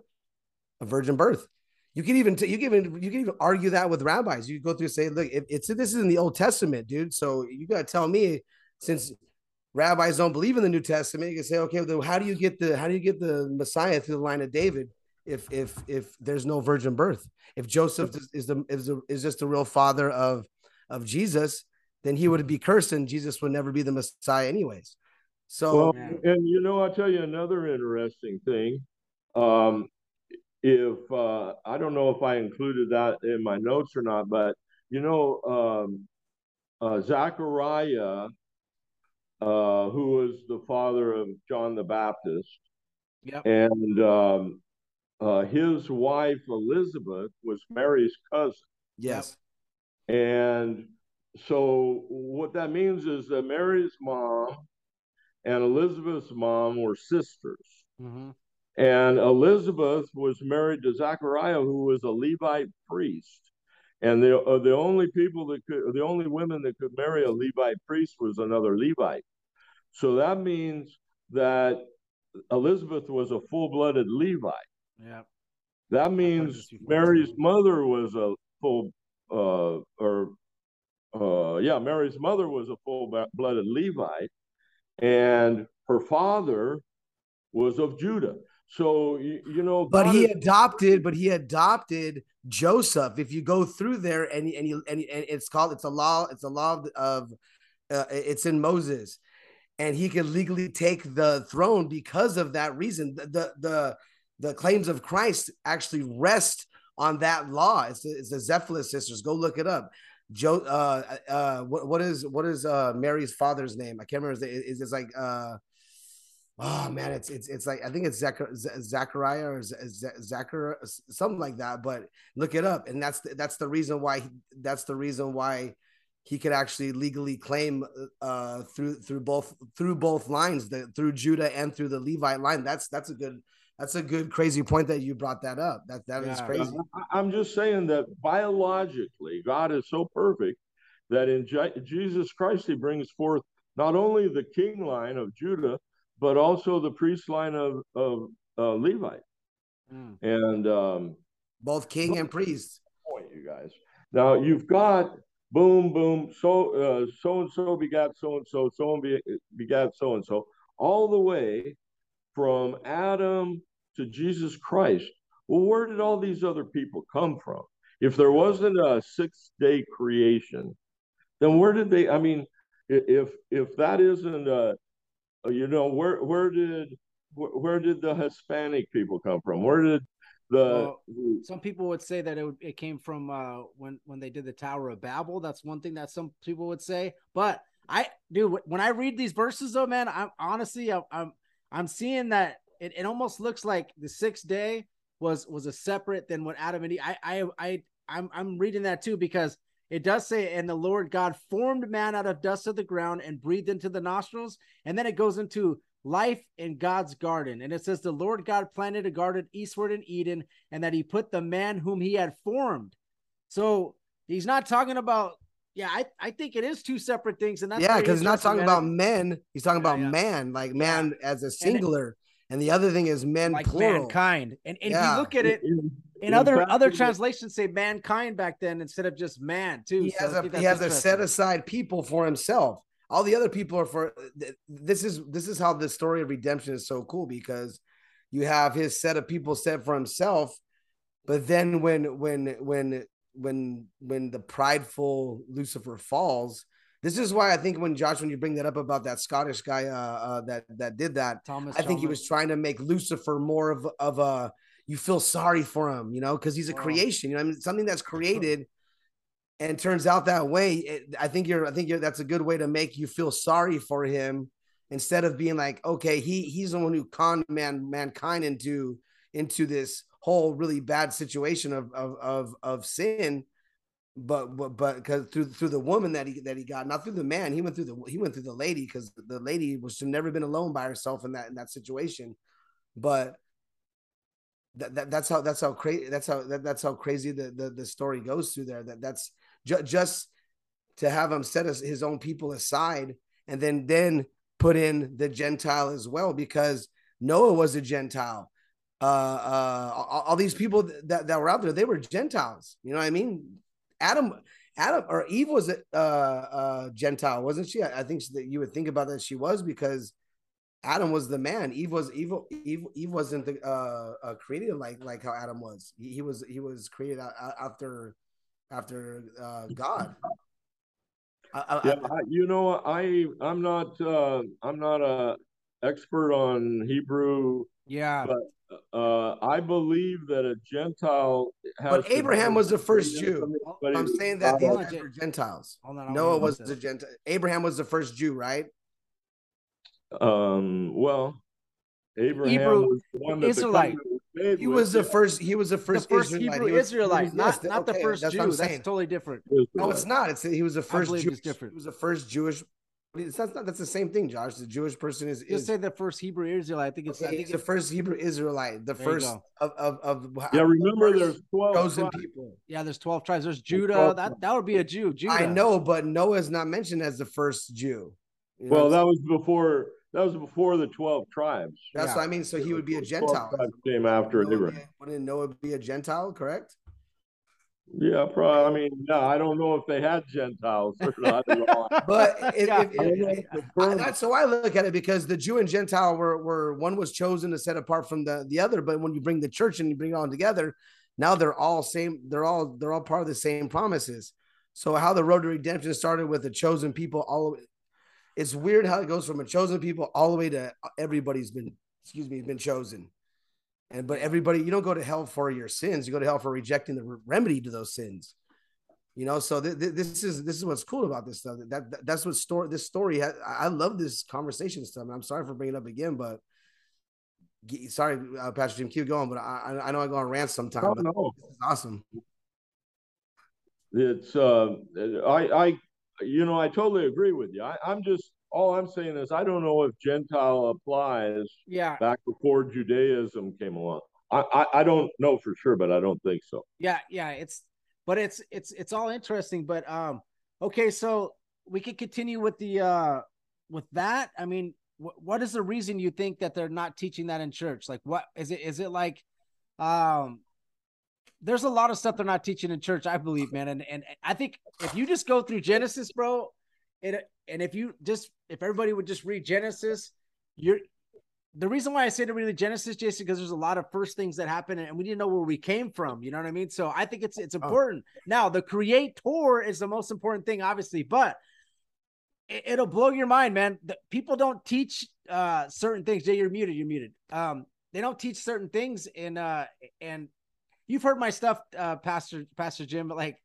A virgin birth. You can even t- you can even you can even argue that with rabbis. You go through and say, look, it, it's this is in the Old Testament, dude. So you got to tell me since rabbis don't believe in the New Testament, you can say, okay, then how do you get the how do you get the Messiah through the line of David if if if there's no virgin birth? If Joseph is, is the is, the, is just the real father of of Jesus, then he would be cursed, and Jesus would never be the Messiah, anyways. So Well, and you know, I'll tell you another interesting thing. Um, if uh, I don't know if I included that in my notes or not, but you know, um, uh, Zachariah, uh, who was the father of John the Baptist, Yep. and um, uh, his wife Elizabeth was Mary's cousin. yes, And so what that means is that Mary's mom and Elizabeth's mom were sisters. Mhm. And Elizabeth was married to Zachariah, who was a Levite priest. And the uh, the only people that could, the only women that could marry a Levite priest was another Levite. So that means that Elizabeth was a full blooded Levite. Yeah. That means Mary's mother was a full, uh, or, uh, yeah, Mary's mother was a full-blooded Levite, and her father was of Judah. So you, you know, but God he is- adopted, but he adopted Joseph. If you go through there, and and you, and, and it's called it's a law, it's a law of, of uh, it's in Moses, and he could legally take the throne because of that reason. The the the, the claims of Christ actually rest on that law. It's the, it's the sisters. Go look it up. Joe, uh, uh, what, what is what is uh Mary's father's name? I can't remember. Is it's like uh, oh man, it's it's it's like I think it's Zachar- Zachariah or Zachar something like that. But look it up, and that's the, that's the reason why that's the reason why he could actually legally claim uh, through through both through both lines, the, through Judah and through the Levite line. That's that's a good that's a good crazy point that you brought that up. That that yeah. is crazy. I'm just saying that biologically, God is so perfect that in Je- Jesus Christ He brings forth not only the king line of Judah, but also the priest line of of uh, Levite, mm. and um, both king and priest. Point, you guys. Now you've got boom, boom, so uh, so and so begat so and so, so and begat so and so, all the way from Adam to Jesus Christ. Well, where did all these other people come from? If there wasn't a six day creation, then where did they? I mean, if if that isn't a, you know, where where did where did the Hispanic people come from? Where did the, well, some people would say that it, it came from uh, when when they did the Tower of Babel. That's one thing that some people would say. But I, dude, when I read these verses, though, man, I'm honestly, I'm I'm, I'm seeing that it, it almost looks like the sixth day was was a separate than what Adam and Eve. I I I I'm I'm reading that too because it does say, and the Lord God formed man out of dust of the ground and breathed into the nostrils, and then it goes into life in God's garden. And it says, The Lord God planted a garden eastward in Eden, and that he put the man whom he had formed. So he's not talking about, yeah, I, I think it is two separate things. And that's yeah, because he's not talking about men, he's talking yeah, about yeah. man, like man yeah. as a singular. And, and, the other thing is men like plural. mankind. And, and if you look at it, in, in other other translations say mankind back then instead of just man too. He so has a he has a set aside people for himself all the other people are for this is this is how the story of redemption is so cool because you have his set of people set for himself but then when when when when when the prideful lucifer falls this is why i think when josh when you bring that up about that scottish guy uh, uh that that did that thomas i think he was trying to make lucifer more of of a you feel sorry for him you know because he's a creation you know I mean, something that's created and turns out that way it, i think you're i think you're that's a good way to make you feel sorry for him instead of being like okay he he's the one who conned man mankind into into this whole really bad situation of of of, of sin. But but but because through through the woman that he that he got not through the man he went through the he went through the lady because the lady was never been alone by herself in that in that situation. But that, that that's how that's how crazy that's how that, that's how crazy the, the the story goes through there. That that's ju- just to have him set his own people aside and then then put in the Gentile as well because Noah was a Gentile. Uh, uh, all, all these people that, that were out there, they were Gentiles. You know what I mean? Adam, Adam or Eve was a uh, uh, Gentile, wasn't she? I, I think that you would think about that she was because Adam was the man. Eve was evil. Eve, Eve wasn't the, uh, uh, created like like how Adam was. He, he was he was created after after uh, God. I, yeah, I, you know, I I'm not uh, I'm not a expert on Hebrew. Yeah, but uh, I believe that a Gentile. but Abraham was the first Jew. I'm saying that these guys were Gentiles. Noah was the Gentile. Abraham was the first Jew, right? Um. Well, Abraham Hebrew, was the one that Israelite. He was the first. He was the first, the first Israelite. Hebrew was, Israelite, not, not okay, the first that's Jew. That's totally different. No, it's not. It's he was the first. Jewish, different. He was the first Jewish. That's not. That's the same thing, Josh. The Jewish person is. Just is, say the first Hebrew Israelite. I think it's. Okay, I think it's the first Hebrew Israelite. The first of, of of. Yeah, remember there's twelve chosen people. Yeah, there's twelve tribes. There's Judah. That that would be a Jew. Judah. I know, but Noah is not mentioned as the first Jew. You know well, that was before that was before the 12 tribes. That's yeah. what I mean. So he would be a Gentile. Came after Noah, Wouldn't Noah be a Gentile, correct? Yeah, probably. I mean, yeah, I don't know if they had Gentiles or not. but if, yeah. if, if, I, that's so I look at it because the Jew and Gentile were, were one was chosen to set apart from the, the other. But when you bring the church and you bring it all together, now they're all same. They're all they're all part of the same promises. So how the road to redemption started with the chosen people all it's weird how it goes from a chosen people all the way to everybody's been, excuse me, been chosen. And but everybody, you don't go to hell for your sins. You go to hell for rejecting the remedy to those sins. You know, so th- th- this is this is what's cool about this stuff. That, that that's what story this story. Has, I love this conversation stuff. And I'm sorry for bringing it up again, but sorry, uh, Pastor Jim, keep going. But I I know I go on rants sometimes. Oh, no. awesome. It's uh, I I you know, I totally agree with you. I, I'm just all I'm saying is I don't know if Gentile applies Yeah, back before Judaism came along. I, I, I don't know for sure, but I don't think so. yeah, yeah. It's but it's it's it's all interesting. But um, okay, so we could continue with the uh with that. I mean, wh- what is the reason you think that they're not teaching that in church? Like, what is it? Is it like, um, there's a lot of stuff they're not teaching in church. I believe, man, and and I think if you just go through Genesis, bro, it and if you just if everybody would just read Genesis, you're the reason why I say to read the Genesis, Jason, because there's a lot of first things that happen, and we didn't know where we came from. You know what I mean? So I think it's it's important. Now, the creator is the most important thing, obviously, but it, it'll blow your mind, man. The, people don't teach uh certain things. Jay, you're muted. You're muted. Um, they don't teach certain things, and uh, and you've heard my stuff, uh, Pastor Pastor Jim, but like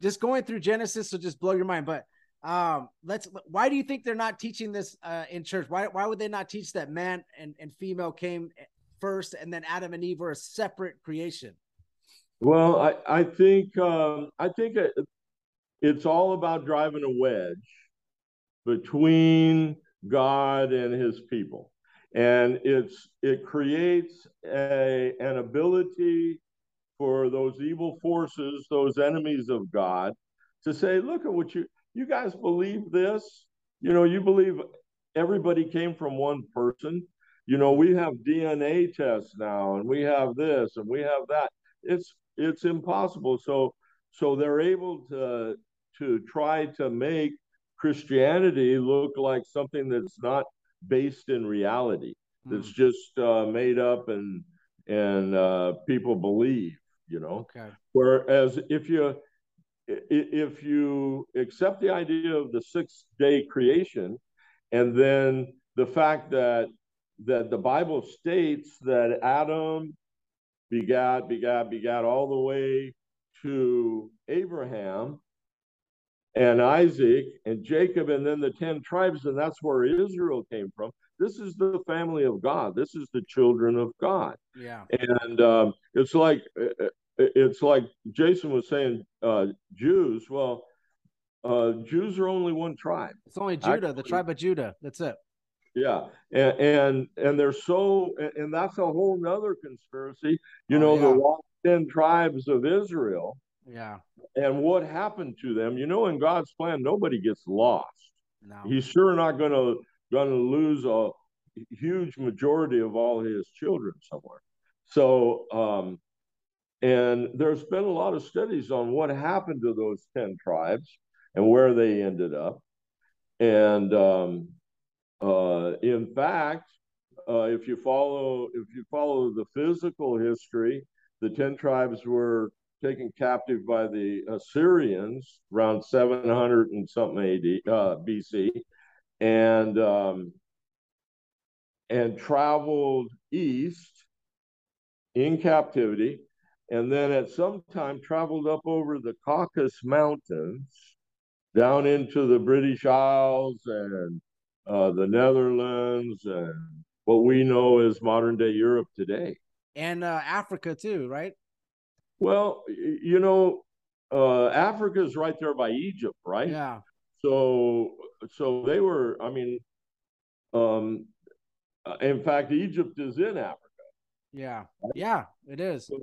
just going through Genesis will just blow your mind. But um, let's. Why do you think they're not teaching this uh in church? Why why would they not teach that man and and female came first, and then Adam and Eve were a separate creation? Well, I, I think um, I think it's all about driving a wedge between God and His people, and it's it creates a an ability for those evil forces, those enemies of God, to say, "Look at what you you guys believe this. You know, you believe everybody came from one person. You know, we have DNA tests now, and we have this, and we have that. It's it's impossible. So so they're able to to try to make Christianity look like something that's not based in reality. That's just uh, made up and and uh, people believe. You know. Okay. Whereas if you if you accept the idea of the sixth day creation, and then the fact that that the Bible states that Adam begat, begat, begat all the way to Abraham and Isaac and Jacob, and then the 10 tribes, and that's where Israel came from. This is the family of God. This is the children of God. Yeah. And um, it's like uh, it's like Jason was saying, uh, Jews. Well, uh, Jews are only one tribe. It's only Judah, the tribe of Judah. That's it. Yeah, and and, and they're so, and- and that's a whole nother conspiracy. You Oh, know, yeah. the lost ten tribes of Israel, Yeah. and what happened to them. You know, in God's plan, nobody gets lost. No. He's sure not going to going to lose a huge majority of all his children somewhere. So, um, and there's been a lot of studies on what happened to those ten tribes and where they ended up. And um, uh, in fact, uh, if you follow if you follow the physical history, the ten tribes were taken captive by the Assyrians around 700 and something AD uh, BC, and um, and traveled east in captivity, and then at some time traveled up over the Caucasus Mountains down into the British Isles and uh, the Netherlands and what we know as modern day Europe today. And uh, Africa too, right? Well, you know, uh, Africa is right there by Egypt, right? Yeah. So, so they were. I mean, um, uh, in fact, Egypt is in Africa. Yeah. Yeah, it is. So,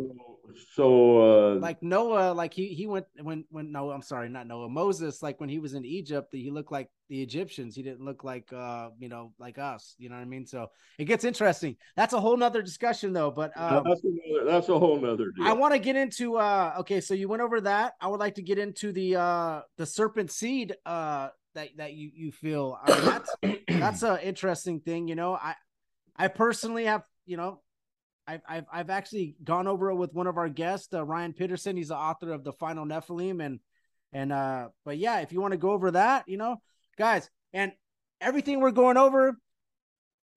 so uh, Like Noah, like he he went when when no, I'm sorry, not Noah. Moses, like when he was in Egypt, he looked like the Egyptians. He didn't look like uh, you know, like us. You know what I mean? So it gets interesting. That's a whole nother discussion though. But um, that's another, that's a whole nother deal. I want to get into uh okay, so you went over that. I would like to get into the uh the serpent seed uh that that you you feel. I mean, that's that's an interesting thing, you know. I I personally have, you know, I've I've I've actually gone over it with one of our guests, uh, Ryan Pitterson. He's the author of the Final Nephilim, and and uh, but yeah, if you want to go over that, you know, guys, and everything we're going over,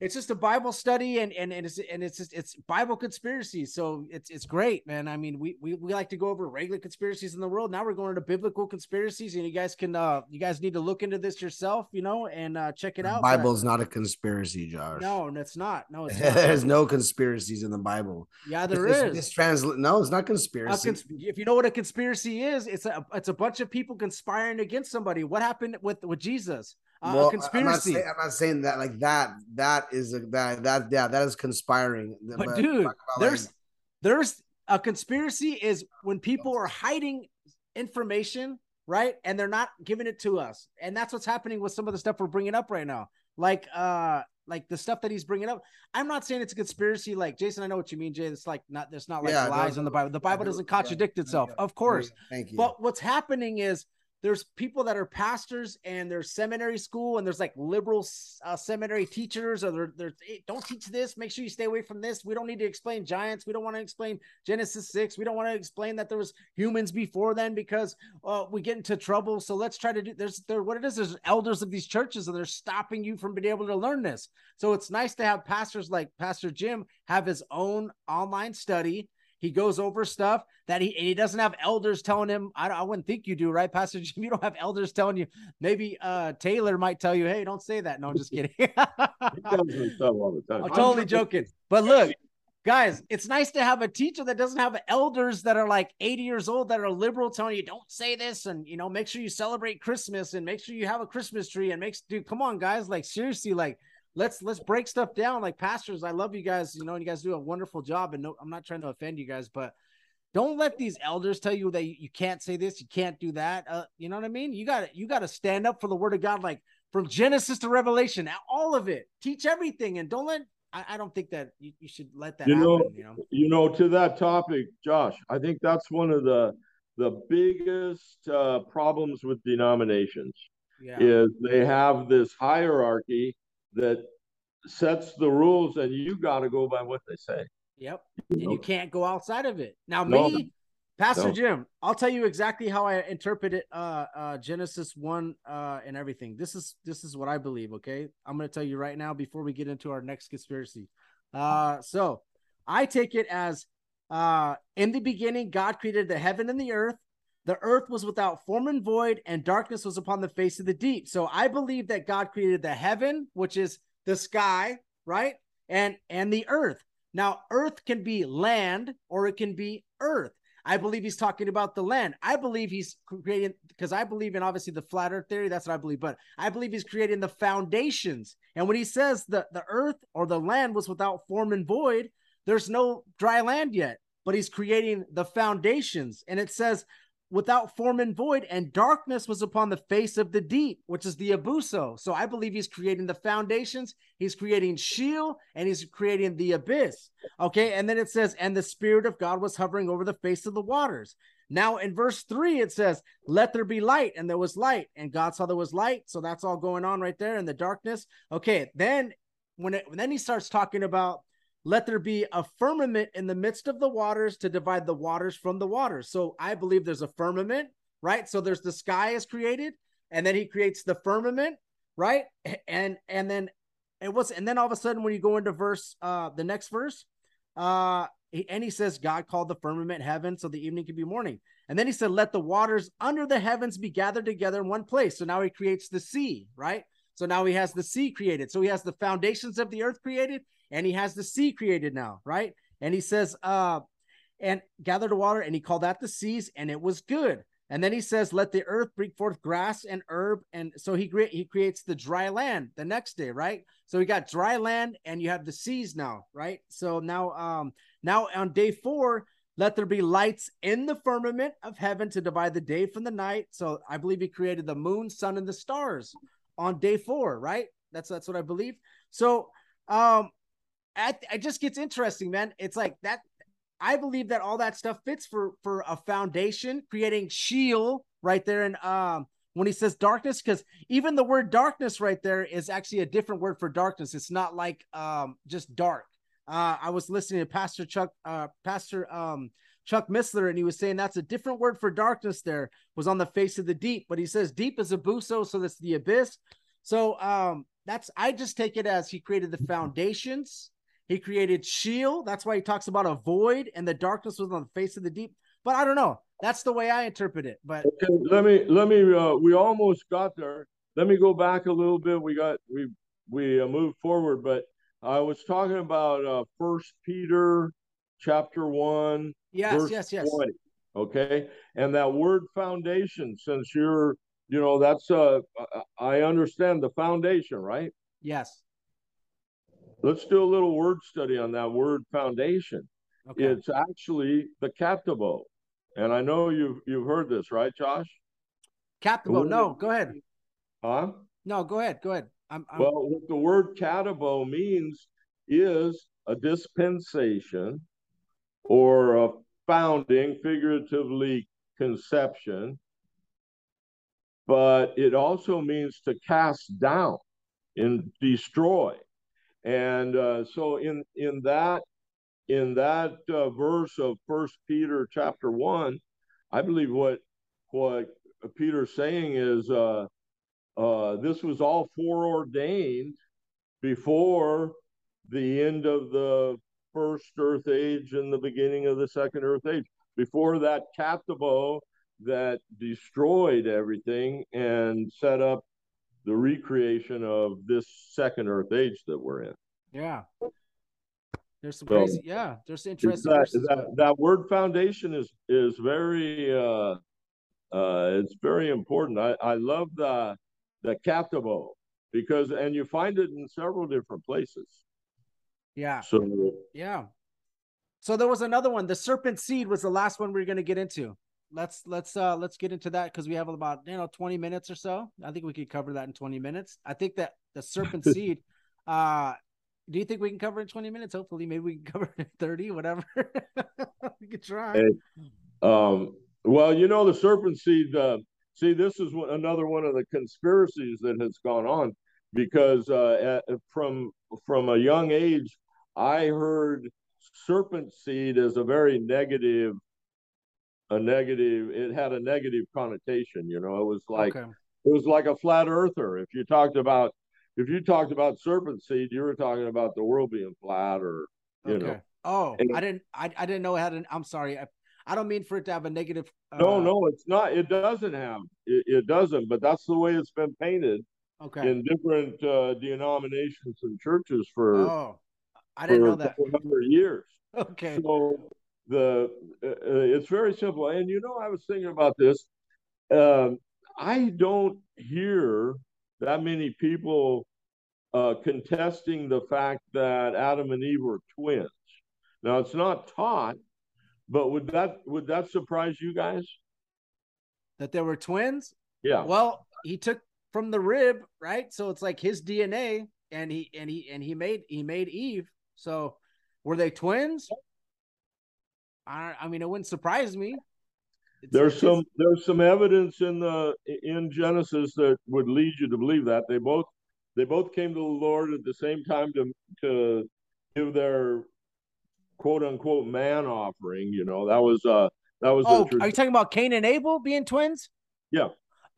it's just a Bible study and and, and it's and it's just, it's Bible conspiracy. So it's it's great, man. I mean, we, we we like to go over regular conspiracies in the world. Now we're going to biblical conspiracies, and you guys can uh you guys need to look into this yourself, you know, and uh check it The out. Bible's not a conspiracy, Josh. no, it's not. No, it's not. There's no conspiracies in the Bible. yeah, there this, is. This translate. No, it's not conspiracy. cons- if you know what a conspiracy is, it's a it's a bunch of people conspiring against somebody. What happened with with Jesus? Uh, well, a I'm not, conspiracy. saying, I'm not saying that like that. That is a that that yeah that is conspiring. But I'm dude, there's like, there's a conspiracy is when people are hiding information, right? And they're not giving it to us. And that's what's happening with some of the stuff we're bringing up right now. Like uh like the stuff that he's bringing up. I'm not saying it's a conspiracy like Jason, I know what you mean, Jay. It's like not there's not like Yeah, lies in the Bible. The Bible doesn't contradict itself. Of course. Thank you. But what's happening is there's people that are pastors and there's seminary school and there's like liberal uh, seminary teachers or they're, they're hey, don't teach this. Make sure you stay away from this. We don't need to explain giants. We don't want to explain genesis 6 we don't want to explain that there was humans before then because uh, we get into trouble. So let's try to do there's there what it is there's elders of these churches and they're stopping you from being able to learn this. So it's nice to have pastors like pastor jim have his own online study he goes over stuff that he he doesn't have elders telling him. I, I wouldn't think you do, right, Pastor Jim? You don't have elders telling you. Maybe uh Taylor might tell you, "Hey, don't say that." No, I'm just kidding. He tells himself all the time. I'm totally joking. But look, guys, it's nice to have a teacher that doesn't have elders that are like 80 years old that are liberal telling you don't say this and you know make sure you celebrate Christmas and make sure you have a Christmas tree and makes dude come on guys like seriously like let's let's break stuff down. Like pastors I love you guys you know and you guys do a wonderful job. And no I'm not trying to offend you guys but don't let these elders tell you that you, you can't say this you can't do that. Uh, you know what I mean? You got to you got to stand up for the word of God like from Genesis to Revelation all of it. Teach everything and don't let I, I don't think that you, you should let that You happen know, you know? You know, to that topic, Josh, I think that's one of the the biggest uh, problems with denominations yeah. is they have this hierarchy that sets the rules, and you got to go by what they say. Yep. And you can't go outside of it. Now, No. me, Pastor No. Jim, I'll tell you exactly how I interpret it, uh, uh, Genesis one, uh, and everything. This is this is what I believe. Okay, I'm going to tell you right now before we get into our next conspiracy. Uh, so I take it as, uh, in the beginning, God created the heaven and the earth. The earth was without form and void, and darkness was upon the face of the deep. So I believe that God created the heaven, which is the sky, right, and and the earth. Now, earth can be land or it can be earth. I believe he's talking about the land. I believe he's creating because I believe in obviously the flat earth theory. That's what I believe, but I believe he's creating the foundations. And when he says the, the earth or the land was without form and void, there's no dry land yet, but he's creating the foundations. And it says without form and void, and darkness was upon the face of the deep, which is the abuso. So I believe he's creating the foundations, he's creating Sheol, and he's creating the abyss. Okay, and then it says, and the spirit of God was hovering over the face of the waters. Now in verse three, it says, Let there be light, and there was light, and God saw there was light. So that's all going on right there in the darkness. Okay, then when it then he starts talking about let there be a firmament in the midst of the waters to divide the waters from the waters. So I believe there's a firmament, right? So there's the sky is created, and then he creates the firmament, right? And and then it was and then all of a sudden when you go into verse uh the next verse, uh and he says God called the firmament heaven so the evening could be morning. And then he said let the waters under the heavens be gathered together in one place. So now he creates the sea, right? So now he has the sea created. So he has the foundations of the earth created and he has the sea created now, right? And he says, uh, and gathered the water, and he called that the seas, and it was good. And then he says, let the earth bring forth grass and herb. And so he cre- he creates the dry land the next day, right? So we got dry land and you have the seas now, right? So now, um, now on day four, let there be lights in the firmament of heaven to divide the day from the night. So I believe he created the moon, sun, and the stars on day four, right? That's that's what I believe. So um at, it just gets interesting, man. It's like that. I believe that all that stuff fits for for a foundation, creating Sheol right there. And um, when he says darkness, because even the word darkness right there is actually a different word for darkness. It's not like um just dark. Uh, I was listening to Pastor Chuck, uh, Pastor um Chuck Missler, and he was saying that's a different word for darkness. There was on the face of the deep, but he says deep is abuso, so that's the abyss. So um that's I just take it as he created the foundations. He created Sheol. That's why he talks about a void and the darkness was on the face of the deep. But I don't know. That's the way I interpret it. But okay, let me let me. Uh, we almost got there. Let me go back a little bit. We got we we uh, moved forward, but I was talking about uh, First Peter chapter one. Yes, yes, yes. 20, okay, and that word foundation. Since you're, you know, that's uh, I understand the foundation, right? Yes. Let's do a little word study on that word foundation. Okay. It's actually the katabole. And I know you've you've heard this, right, Josh? Katabole. No, go ahead. Huh? No, go ahead. Go ahead. I'm, I'm... Well, what the word katabole means is a dispensation or a founding, figuratively conception, but it also means to cast down and destroy. And uh, so in in that in that uh, verse of First Peter chapter one, I believe what what Peter's saying is uh, uh, this was all foreordained before the end of the first Earth age and the beginning of the second Earth age. Before that katabole that destroyed everything and set up the recreation of this second Earth age that we're in. Yeah. There's some crazy, so, yeah. There's interesting. That, that, that, word foundation is is very uh, uh, it's very important. I, I love the the katabole because and you find it in several different places. Yeah. So yeah. So there was another one. The serpent seed was the last one we are going to get into. Let's let's uh let's get into that because we have about you know 20 minutes or so. I think we could cover that in 20 minutes. I think that the serpent seed uh do you think we can cover in 20 minutes? Hopefully, maybe we can cover in 30, whatever. we could try. Hey, um, well, you know, the serpent seed, uh, see, this is another one of the conspiracies that has gone on because uh, at, from from a young age, I heard serpent seed as a very negative, a negative. It had a negative connotation. You know, it was like okay. it was like a flat earther. If you talked about if you talked about serpent seed, you were talking about the world being flat or you okay. know. Oh, and, I didn't I, I didn't know it had an I'm sorry. I, I don't mean for it to have a negative uh, No, no, it's not. It doesn't have. It, it, doesn't, but that's the way it's been painted. Okay. In different uh, denominations and churches for Oh. I didn't know that. For years. Okay. So the uh, uh, it's very simple. And you know I was thinking about this. Um, I don't hear that many people uh, contesting the fact that Adam and Eve were twins. Now it's not taught, but would that would that surprise you guys? That they were twins? Yeah. Well, he took from the rib, right? So it's like his DNA, and he and he and he made he made Eve. So were they twins? I I mean, it wouldn't surprise me. It's, there's it's, some there's some evidence in the in Genesis that would lead you to believe that they both they both came to the Lord at the same time to to give their quote unquote man offering. You know that was uh that was. Oh, are you talking about Cain and Abel being twins? Yeah.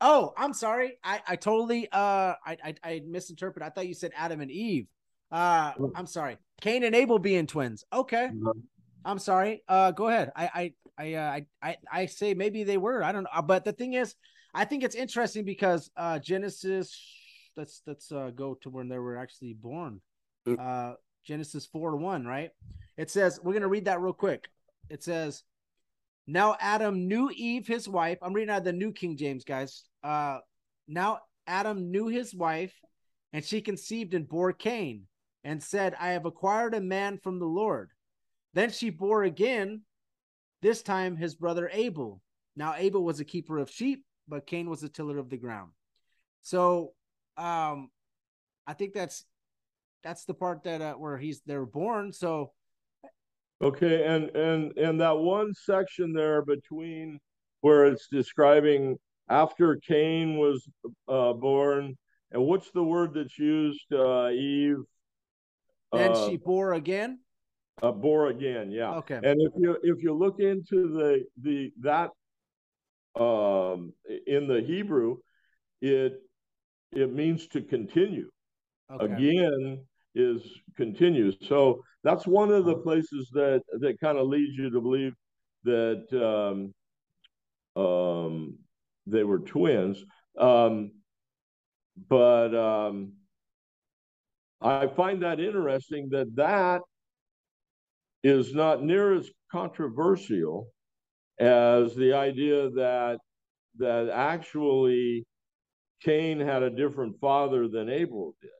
Oh, I'm sorry. I I totally uh I I, I misinterpreted. I thought you said Adam and Eve. Uh, I'm sorry. Cain and Abel being twins. Okay. Mm-hmm. I'm sorry. Uh, go ahead. I I I uh, I I I say maybe they were. I don't know. But the thing is, I think it's interesting because uh Genesis. Let's let's uh go to when they were actually born. Mm. Uh, Genesis four to one. Right. It says we're gonna read that real quick. It says, "Now Adam knew Eve, his wife." I'm reading out of the New King James, guys. Uh, now Adam knew his wife, and she conceived and bore Cain, and said, "I have acquired a man from the Lord." Then she bore again, this time his brother Abel. Now Abel was a keeper of sheep, but Cain was a tiller of the ground. So um I think that's that's the part that uh, where he's they're born. So okay, and and and that one section there between where it's describing after Cain was uh, born, and what's the word that's used? Uh, Eve. Then uh, she bore again. Uh, bore again, yeah. Okay. And if you if you look into the the that um in the Hebrew, it it means to continue. okay. again is continues. So that's one of the places that that kind of leads you to believe that um, um, they were twins. Um, but um, I find that interesting that that is not near as controversial as the idea that that actually Cain had a different father than Abel did.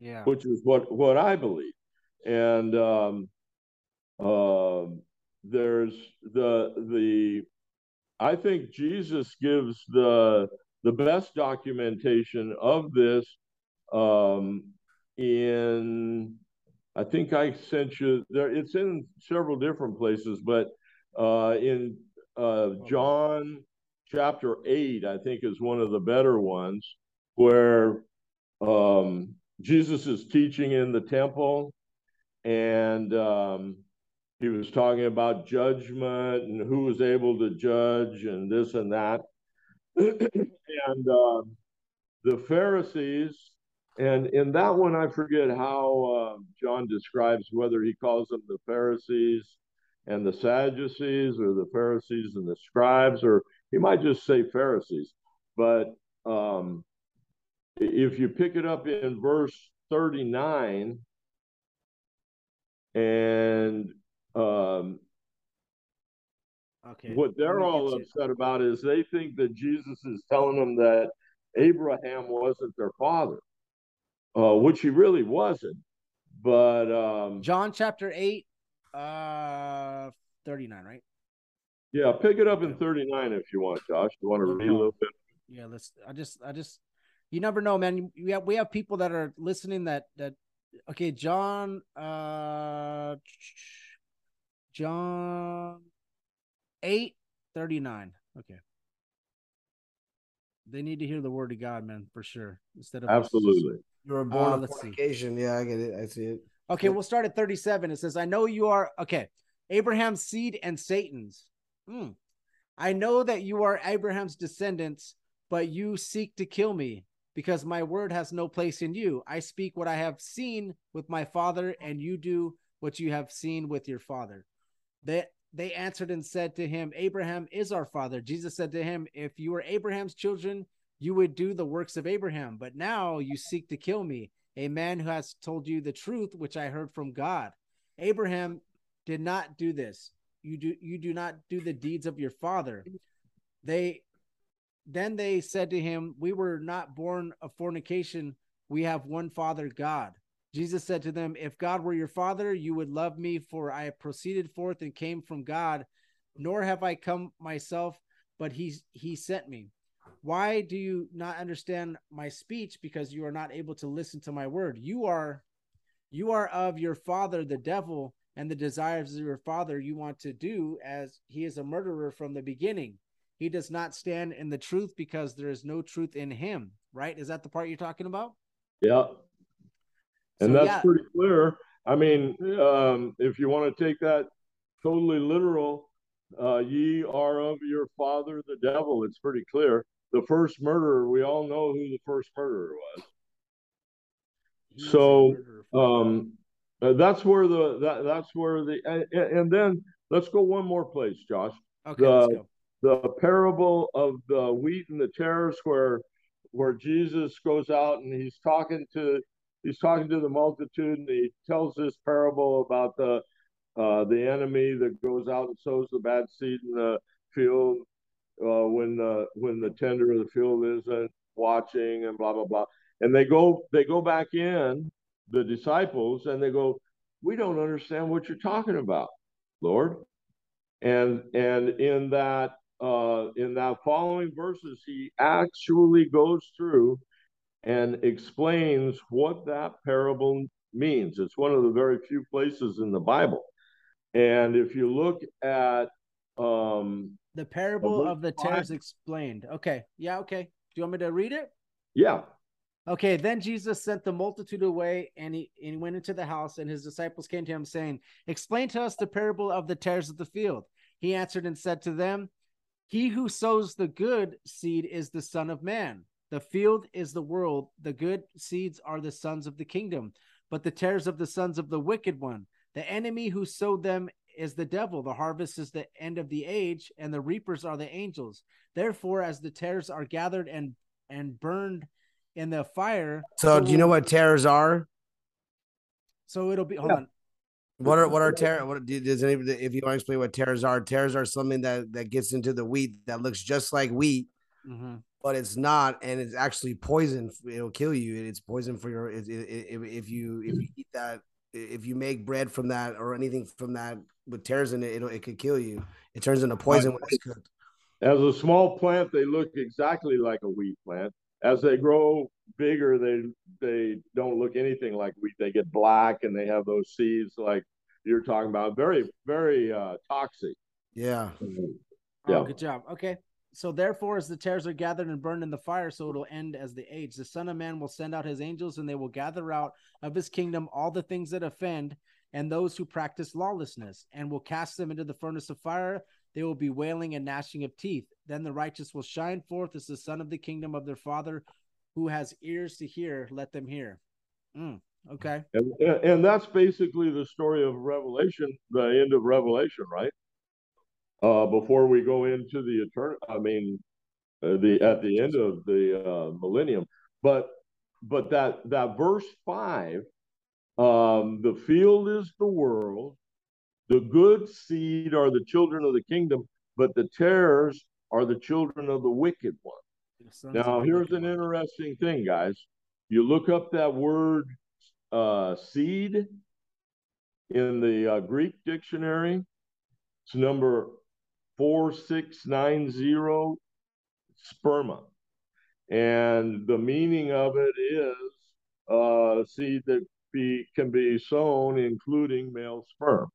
Yeah. Which is what what I believe. And um uh, there's the the I think Jesus gives the the best documentation of this um, in I think I sent you there. It's in several different places, but uh, in uh, John chapter eight, I think is one of the better ones where um, Jesus is teaching in the temple, and um, he was talking about judgment and who was able to judge and this and that. and uh, the Pharisees, and in that one, I forget how uh, John describes whether he calls them the Pharisees and the Sadducees or the Pharisees and the scribes, or he might just say Pharisees. But um, if you pick it up in verse 39, and um, okay. What they're all upset about is they think that Jesus is telling them that Abraham wasn't their father, uh, which he really wasn't. But um, John chapter 8, uh, 39, right? Yeah, pick it up in 39 if you want, Josh. You want to read a little bit? Yeah, let's. I just, I just, you never know, man. We have, we have people that are listening that, that, okay, John, uh, John 8 39. Okay. They need to hear the word of God, man, for sure. Instead of absolutely. You were born uh, of fornication. See. Yeah, I get it. I see it. Okay, we'll start at 37. It says, I know you are okay. Abraham's seed and Satan's. Hmm. I know that you are Abraham's descendants, but you seek to kill me because my word has no place in you. I speak what I have seen with my father, and you do what you have seen with your father. They they answered and said to him, Abraham is our father. Jesus said to him, If you were Abraham's children, you would do the works of Abraham. But now you seek to kill me, a man who has told you the truth, which I heard from God. Abraham did not do this. You do you do not do the deeds of your father. They then they said to him, We were not born of fornication. We have one father, God. Jesus said to them, If God were your father, you would love me, for I proceeded forth and came from God, nor have I come myself, but he, he sent me. Why do you not understand my speech? Because you are not able to listen to my word. You are you are of your father the devil, and the desires of your father you want to do, as he is a murderer from the beginning. He does not stand in the truth because there is no truth in him. Right? Is that the part you're talking about? Yeah and so, that's yeah. pretty clear. I mean, um, if you want to take that totally literal, uh, ye are of your father the devil. It's pretty clear. The first murderer, we all know who the first murderer was. He so um, uh, that's where the that that's where the and, and, then let's go one more place, Josh. Okay, the. The parable of the wheat and the tares, where where Jesus goes out and he's talking to he's talking to the multitude and he tells this parable about the uh, the enemy that goes out and sows the bad seed in the field uh, when the when the tender of the field isn't watching and blah blah blah and they go they go back in the disciples and they go we don't understand what you're talking about lord and and in that uh, in that following verses he actually goes through and explains what that parable means. It's one of the very few places in the Bible. And if you look at um, the parable of the tares explained. Okay. Yeah. Okay. Do you want me to read it? Yeah. Okay. Then Jesus sent the multitude away and he, and he went into the house, and his disciples came to him, saying, Explain to us the parable of the tares of the field. He answered and said to them, He who sows the good seed is the Son of Man. The field is the world. The good seeds are the sons of the kingdom, but the tares of the sons of the wicked one. The enemy who sowed them is the devil. The harvest is the end of the age, and the reapers are the angels. Therefore, as the tares are gathered and and burned in the fire. So, do you know what tares are? So it'll be. Hold yeah. on. What are what are tares? What does anybody? If you want to explain what tares are, tares are something that that gets into the wheat that looks just like wheat, mm-hmm. but it's not, and it's actually poison. It'll kill you. It's poison for your. If, if you if you eat that, if you make bread from that or anything from that with tares in it, it'll, it could kill you. It turns into poison when it's cooked. As a small plant, they look exactly like a wheat plant. As they grow bigger, they they don't look anything like wheat. They get black and they have those seeds like you're talking about. Very, very uh, toxic. Yeah. Yeah. Oh, good job. Okay. So therefore, as the tares are gathered and burned in the fire, so it'll end as the age. The Son of Man will send out his angels, and they will gather out of his kingdom all the things that offend and those who practice lawlessness, and will cast them into the furnace of fire. They will be wailing and gnashing of teeth. Then the righteous will shine forth as the son of the kingdom of their Father. Who has ears to hear, let them hear. Mm, okay. And, and that's basically the story of Revelation, the end of Revelation, right? Uh, before we go into the eternal, I mean, uh, the at the end of the uh, millennium, but but that that verse five um, the field is the world. The good seed are the children of the kingdom, but the tares are the children of the wicked one. Now, here's an interesting thing, guys. You look up that word uh, seed in the uh, Greek dictionary, it's number 4690 sperma. And the meaning of it is uh, seed that be can be sown, including male sperm.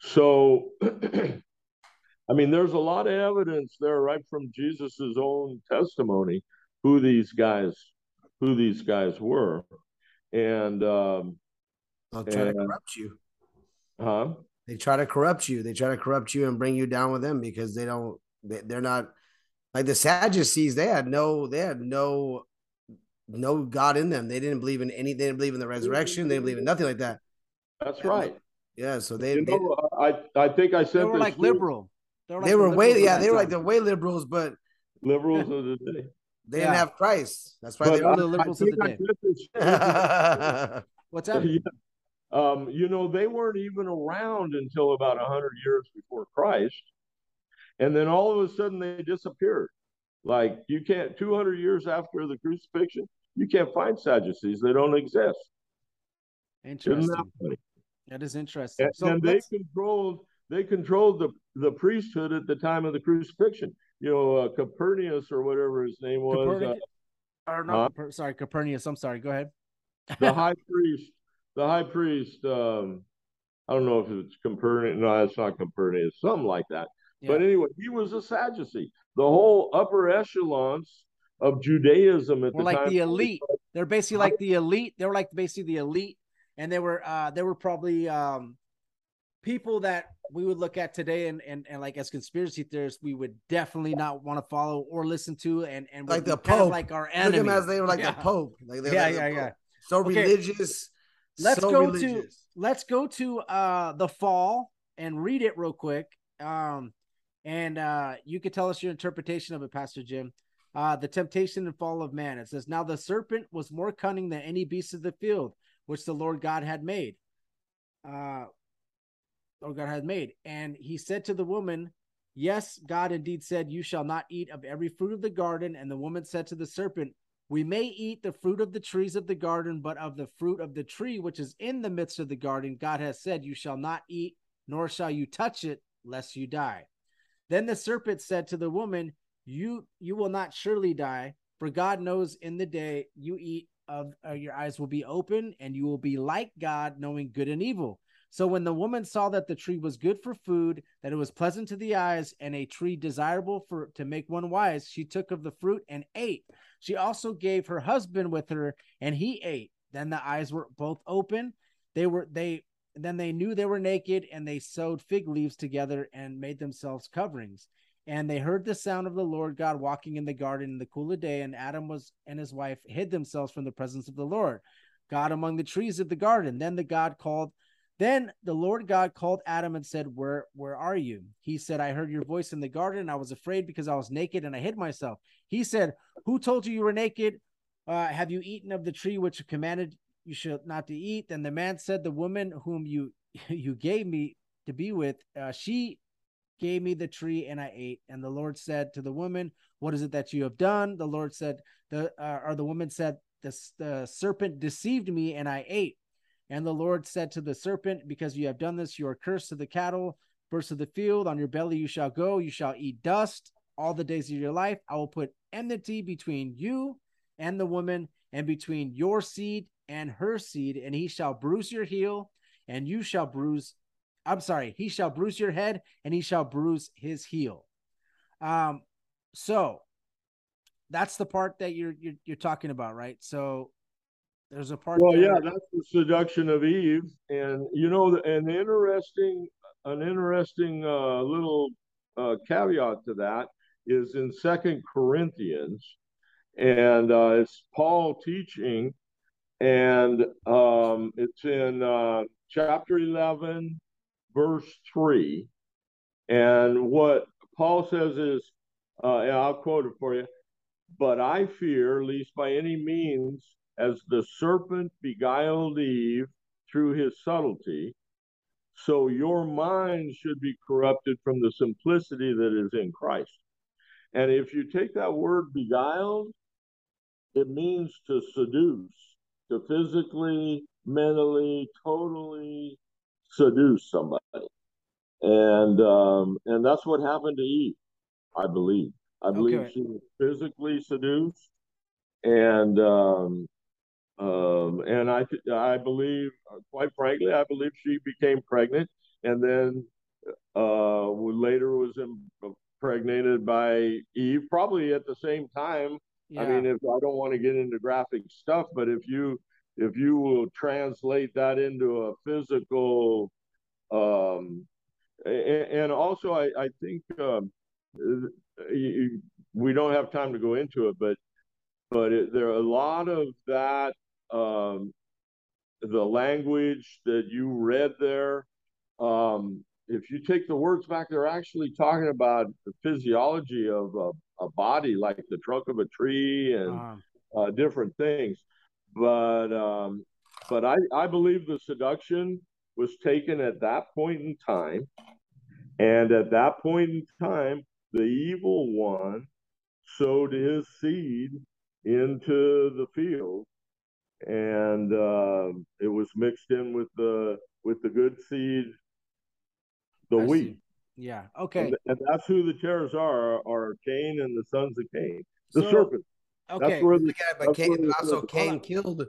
So, I mean, there's a lot of evidence there, right from Jesus's own testimony, who these guys, who these guys were, and um, they'll try and, to corrupt you. Huh? They try to corrupt you. They try to corrupt you and bring you down with them because they don't. They, they're not like the Sadducees. They had no. They had no no God in them. They didn't believe in any. They didn't believe in the resurrection. They didn't believe in nothing like that. That's right. Yeah. So they. You know, I I think I said they were like too. liberal. They were, like they were way yeah. They were like the way liberals, but liberals of the day. They didn't have Christ. That's why but they were the liberals of the day. What's that? Yeah. Um, you know, they weren't even around until about hundred years before Christ, and then all of a sudden they disappeared. Like you can't 200 years after the crucifixion, you can't find Sadducees. They don't exist. Interesting. That, that is interesting. And, so and they controlled they controlled the the priesthood at the time of the crucifixion. You know, uh, Copernicus or whatever his name was. Copernicus, uh, or not, huh? sorry, Copernicus. I'm sorry. Go ahead. the high priest, the high priest. Um, I don't know if it's Copernicus. No, it's not Copernicus. Something like that. Yeah. But anyway, he was a Sadducee. The whole upper echelons of Judaism at were the like time. the elite. They're basically like the elite. They were like basically the elite, and they were uh they were probably um people that we would look at today and and, and like as conspiracy theorists we would definitely not want to follow or listen to and and like the pope like our enemy. Look them as they were like yeah. the pope like yeah like yeah yeah so okay. religious let's so go religious. to let's go to uh the fall and read it real quick um and uh, you could tell us your interpretation of it, Pastor Jim. Uh, the temptation and fall of man. It says, Now the serpent was more cunning than any beast of the field, which the Lord God had made. Uh, Lord God had made. And he said to the woman, Yes, God indeed said, You shall not eat of every fruit of the garden. And the woman said to the serpent, We may eat the fruit of the trees of the garden, but of the fruit of the tree which is in the midst of the garden, God has said, You shall not eat, nor shall you touch it, lest you die. Then the serpent said to the woman, "You you will not surely die, for God knows in the day you eat of uh, your eyes will be open, and you will be like God, knowing good and evil." So when the woman saw that the tree was good for food, that it was pleasant to the eyes, and a tree desirable for to make one wise, she took of the fruit and ate. She also gave her husband with her, and he ate. Then the eyes were both open. They were they then they knew they were naked and they sewed fig leaves together and made themselves coverings. And they heard the sound of the Lord God walking in the garden in the cool of day, and Adam was and his wife hid themselves from the presence of the Lord God among the trees of the garden. Then the God called, then the Lord God called Adam and said, Where where are you? He said, I heard your voice in the garden, and I was afraid because I was naked and I hid myself. He said, Who told you you were naked? Uh, have you eaten of the tree which commanded you should not to eat? And the man said, The woman whom you you gave me to be with, uh, she gave me the tree and I ate. And the Lord said to the woman, What is it that you have done? The Lord said, the uh, or the woman said, the, the serpent deceived me and I ate. And the Lord said to the serpent, Because you have done this, you are cursed to the cattle, birds of the field. On your belly you shall go, you shall eat dust all the days of your life. I will put enmity between you and the woman, and between your seed and her seed, and he shall bruise your heel, and you shall bruise. I'm sorry, he shall bruise your head, and he shall bruise his heel. Um, so that's the part that you're you're, you're talking about, right? So there's a part. Well, there- yeah, that's the seduction of Eve, and you know, an interesting, an interesting uh, little uh, caveat to that is in Second Corinthians, and uh, it's Paul teaching, and um, it's in uh, chapter eleven, verse three, and what Paul says is, uh, I'll quote it for you. But I fear, lest by any means, as the serpent beguiled Eve through his subtlety, so your mind should be corrupted from the simplicity that is in Christ. And if you take that word beguiled, it means to seduce, to physically, mentally, totally seduce somebody. And um, and that's what happened to Eve, I believe. I believe Okay. she was physically seduced, and um, um, and I I believe, uh, quite frankly, I believe she became pregnant, and then uh, later was impregnated by Eve, probably at the same time. yeah. I mean, if I don't want to get into graphic stuff, but if you if you will translate that into a physical, um, and, and also I I think um, we don't have time to go into it, but but it, there are a lot of that um, the language that you read there. Um, if you take the words back, they're actually talking about the physiology of a, a body, like the trunk of a tree and Um, uh, different things. But um, but I, I believe the seduction was taken at that point in time, and at that point in time, the evil one sowed his seed into the field, and um it was mixed in with the with the good seed, the I wheat. see. yeah. Okay. And, and that's who the tares are, are Cain and the sons of Cain. The So- serpent. Okay. That's where the, Yeah, but Cain, what also Cain on. killed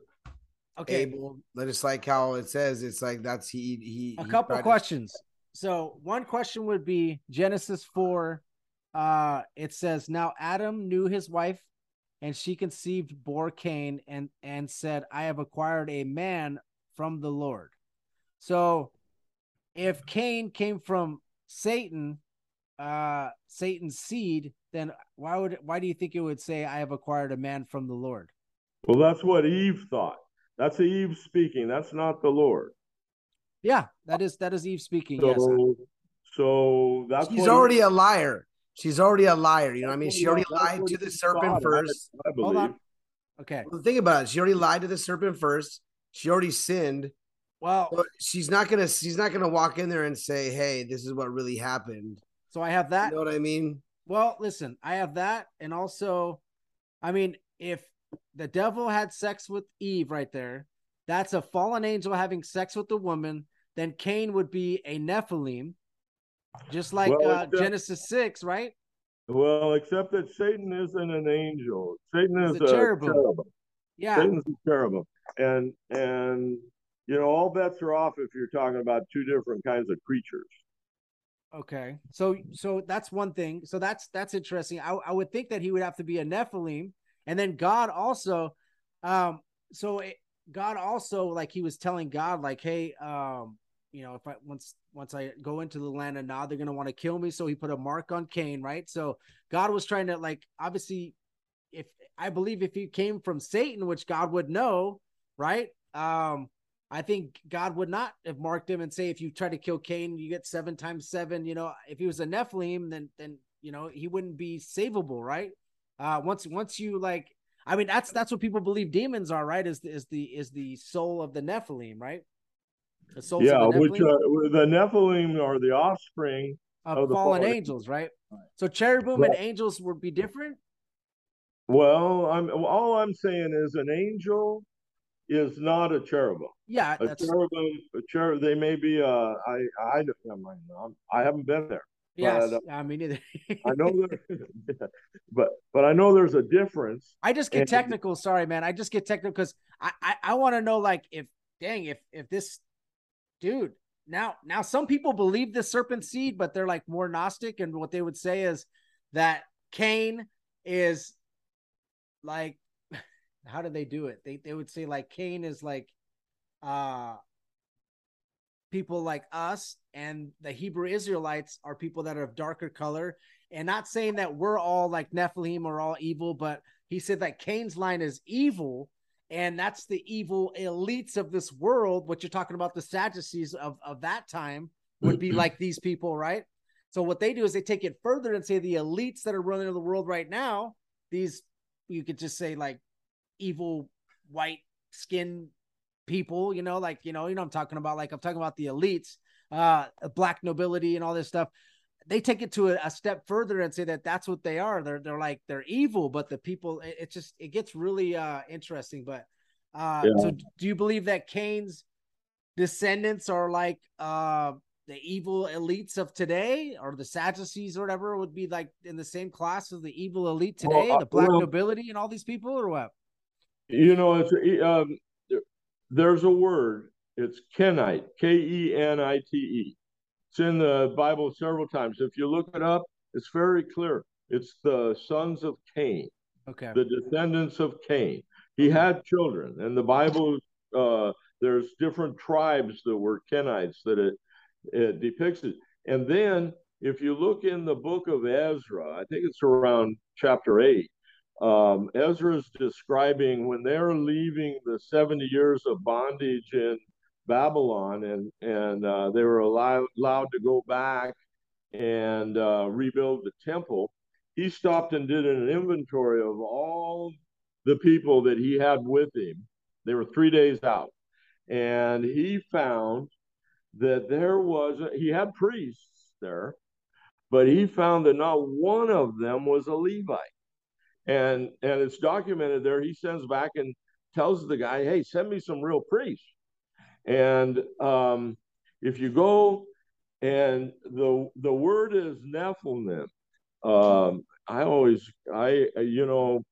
Okay. Abel. Just like how it says, it's like that's he he. a he couple tried to- questions. So one question would be Genesis four. Uh, it says now Adam knew his wife, and she conceived, bore Cain, and and said, "I have acquired a man from the Lord." So, if Cain came from Satan, uh, Satan's seed, then why would why do you think it would say, "I have acquired a man from the Lord"? well, that's what Eve thought. That's Eve speaking. That's not the Lord. Yeah, that is that is Eve speaking. So, yes. so that's what already Eve- a liar. She's already a liar. You know what I mean? She already lied to the serpent first. I, believe. Hold on. Okay. Well, think about it. She already lied to the serpent first. She already sinned. Well, But she's not gonna. She's not gonna walk in there and say, "Hey, this is what really happened." so I have that. You know what I mean? Well, listen, I have that, and also, I mean, if the devil had sex with Eve right there, that's a fallen angel having sex with the woman. Then Cain would be a Nephilim, just like Well, uh, except- Genesis six, right? Well, except that Satan isn't an angel. Satan is a a cherubim. cherubim. Yeah. Satan's a cherubim, and and you know all bets are off if you're talking about two different kinds of creatures. Okay. So so that's one thing. So that's that's interesting. I, I would think that he would have to be a Nephilim. And then God also um so it, God also like he was telling God like hey um you know, if I once once I go into the land of Nod, they're gonna want to kill me. So he put a mark on Cain, right? So God was trying to like obviously, if I believe if he came from Satan, which God would know, right? Um, I think God would not have marked him and say if you try to kill Cain, you get seven times seven. You know, if he was a Nephilim, then then you know he wouldn't be savable, right? Uh, once once you like, I mean that's that's what people believe demons are, right? Is the, is the is the soul of the Nephilim, right? The yeah, the which uh, the Nephilim are the offspring of, of fallen, fallen, angels, right? So cherubim and angels would be different. Well, I'm all I'm saying is an angel is not a cherubim. Yeah, a that's... cherubim. A cherub. They may be. Uh, I I I haven't been there. Yeah, uh, I mean. I know that, but but I know there's a difference. I just get and, technical. Sorry, man. I just get technical because I I, I want to know like if dang if if this dude now now some people believe the serpent seed but they're like more gnostic and what they would say is that cain is like how do they do it? They, they would say like cain is like uh people like us and the hebrew israelites are people that are of darker color. And not saying that we're all like nephilim or all evil but he said that cain's line is evil and that's the evil elites of this world what you're talking about the sadducees of, of that time would be like these people right? So what they do is they take it further and say the elites that are running the world right now these you could just say like evil white skin people you know like you know you know i'm talking about like i'm talking about the elites uh black nobility and all this stuff they take it to a, a, step further and say that that's what they are. They're they're like they're evil, but the people it, it just it gets really uh interesting. But uh yeah. so do you believe that Cain's descendants are like uh the evil elites of today or the Sadducees or whatever would be like in the same class as the evil elite today, well, uh, the black well, nobility and all these people or what? You know, it's um there's a word, it's Kenite, K E N I T E it's in the Bible several times. If you look it up, it's very clear. It's the sons of Cain. Okay. The descendants of Cain. He had children, and the Bible uh, there's different tribes that were Kenites that it, it depicts it. And then if you look in the book of Ezra, I think it's around chapter eight. Um, Ezra's describing when they're leaving the 70 years of bondage in Babylon, and and uh, they were allowed allowed to go back and uh, rebuild the temple. He stopped and did an inventory of all the people that he had with him. They were three days out, and he found that there was a, he had priests there, but he found that not one of them was a Levite. And and it's documented there. He sends back and tells the guy, "Hey, send me some real priests." And um, if you go and the the word is Nethinim, um, I always I you know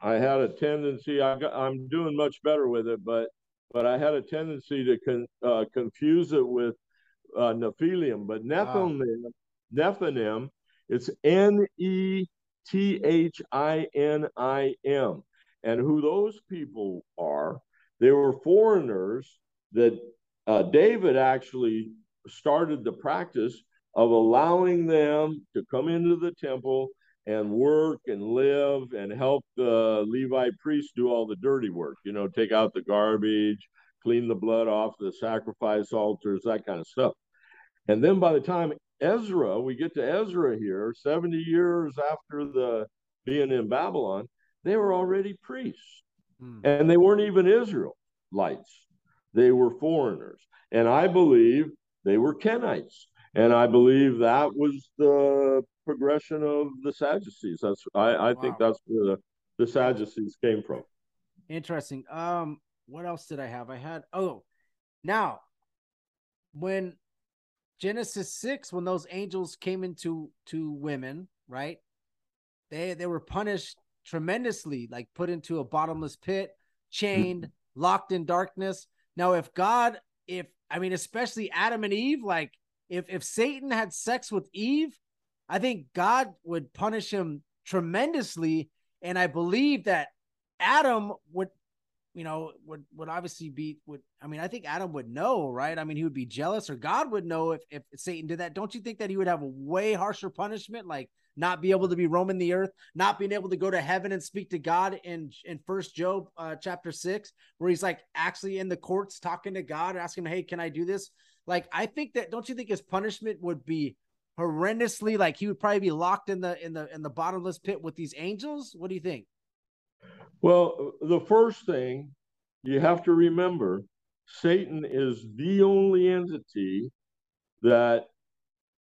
I had a tendency I got, I'm doing much better with it, but but I had a tendency to con, uh, confuse it with uh, Nephilim, but Nethinim wow. Nethinim it's N E T H I N I M, and who those people are? They were foreigners that uh, David actually started the practice of allowing them to come into the temple and work and live and help the Levite priests do all the dirty work, you know, take out the garbage, clean the blood off the sacrifice altars, that kind of stuff. And then by the time Ezra, we get to Ezra here, 70 years after the being in Babylon, they were already priests. Hmm. And they weren't even Israelites. They were foreigners. And I believe they were Kenites. And I believe that was the progression of the Sadducees. That's I, I wow. think that's where the, the Sadducees came from. Interesting. Um, what else did I have? I had oh now when Genesis 6, when those angels came into to women, right? They they were punished tremendously, like put into a bottomless pit, chained, locked in darkness. Now, if God, if I mean, especially Adam and Eve, like if if Satan had sex with Eve, I think God would punish him tremendously. And I believe that Adam would you know, would would obviously be would I mean, I think Adam would know, right? I mean, he would be jealous or God would know if if Satan did that. Don't you think that he would have a way harsher punishment like not be able to be roaming the earth, not being able to go to heaven and speak to God in in First Job uh, chapter six, where he's like actually in the courts talking to God, asking, "Hey, can I do this?" Like, I think that don't you think his punishment would be horrendously like he would probably be locked in the in the in the bottomless pit with these angels? What do you think? Well, the first thing you have to remember, Satan is the only entity that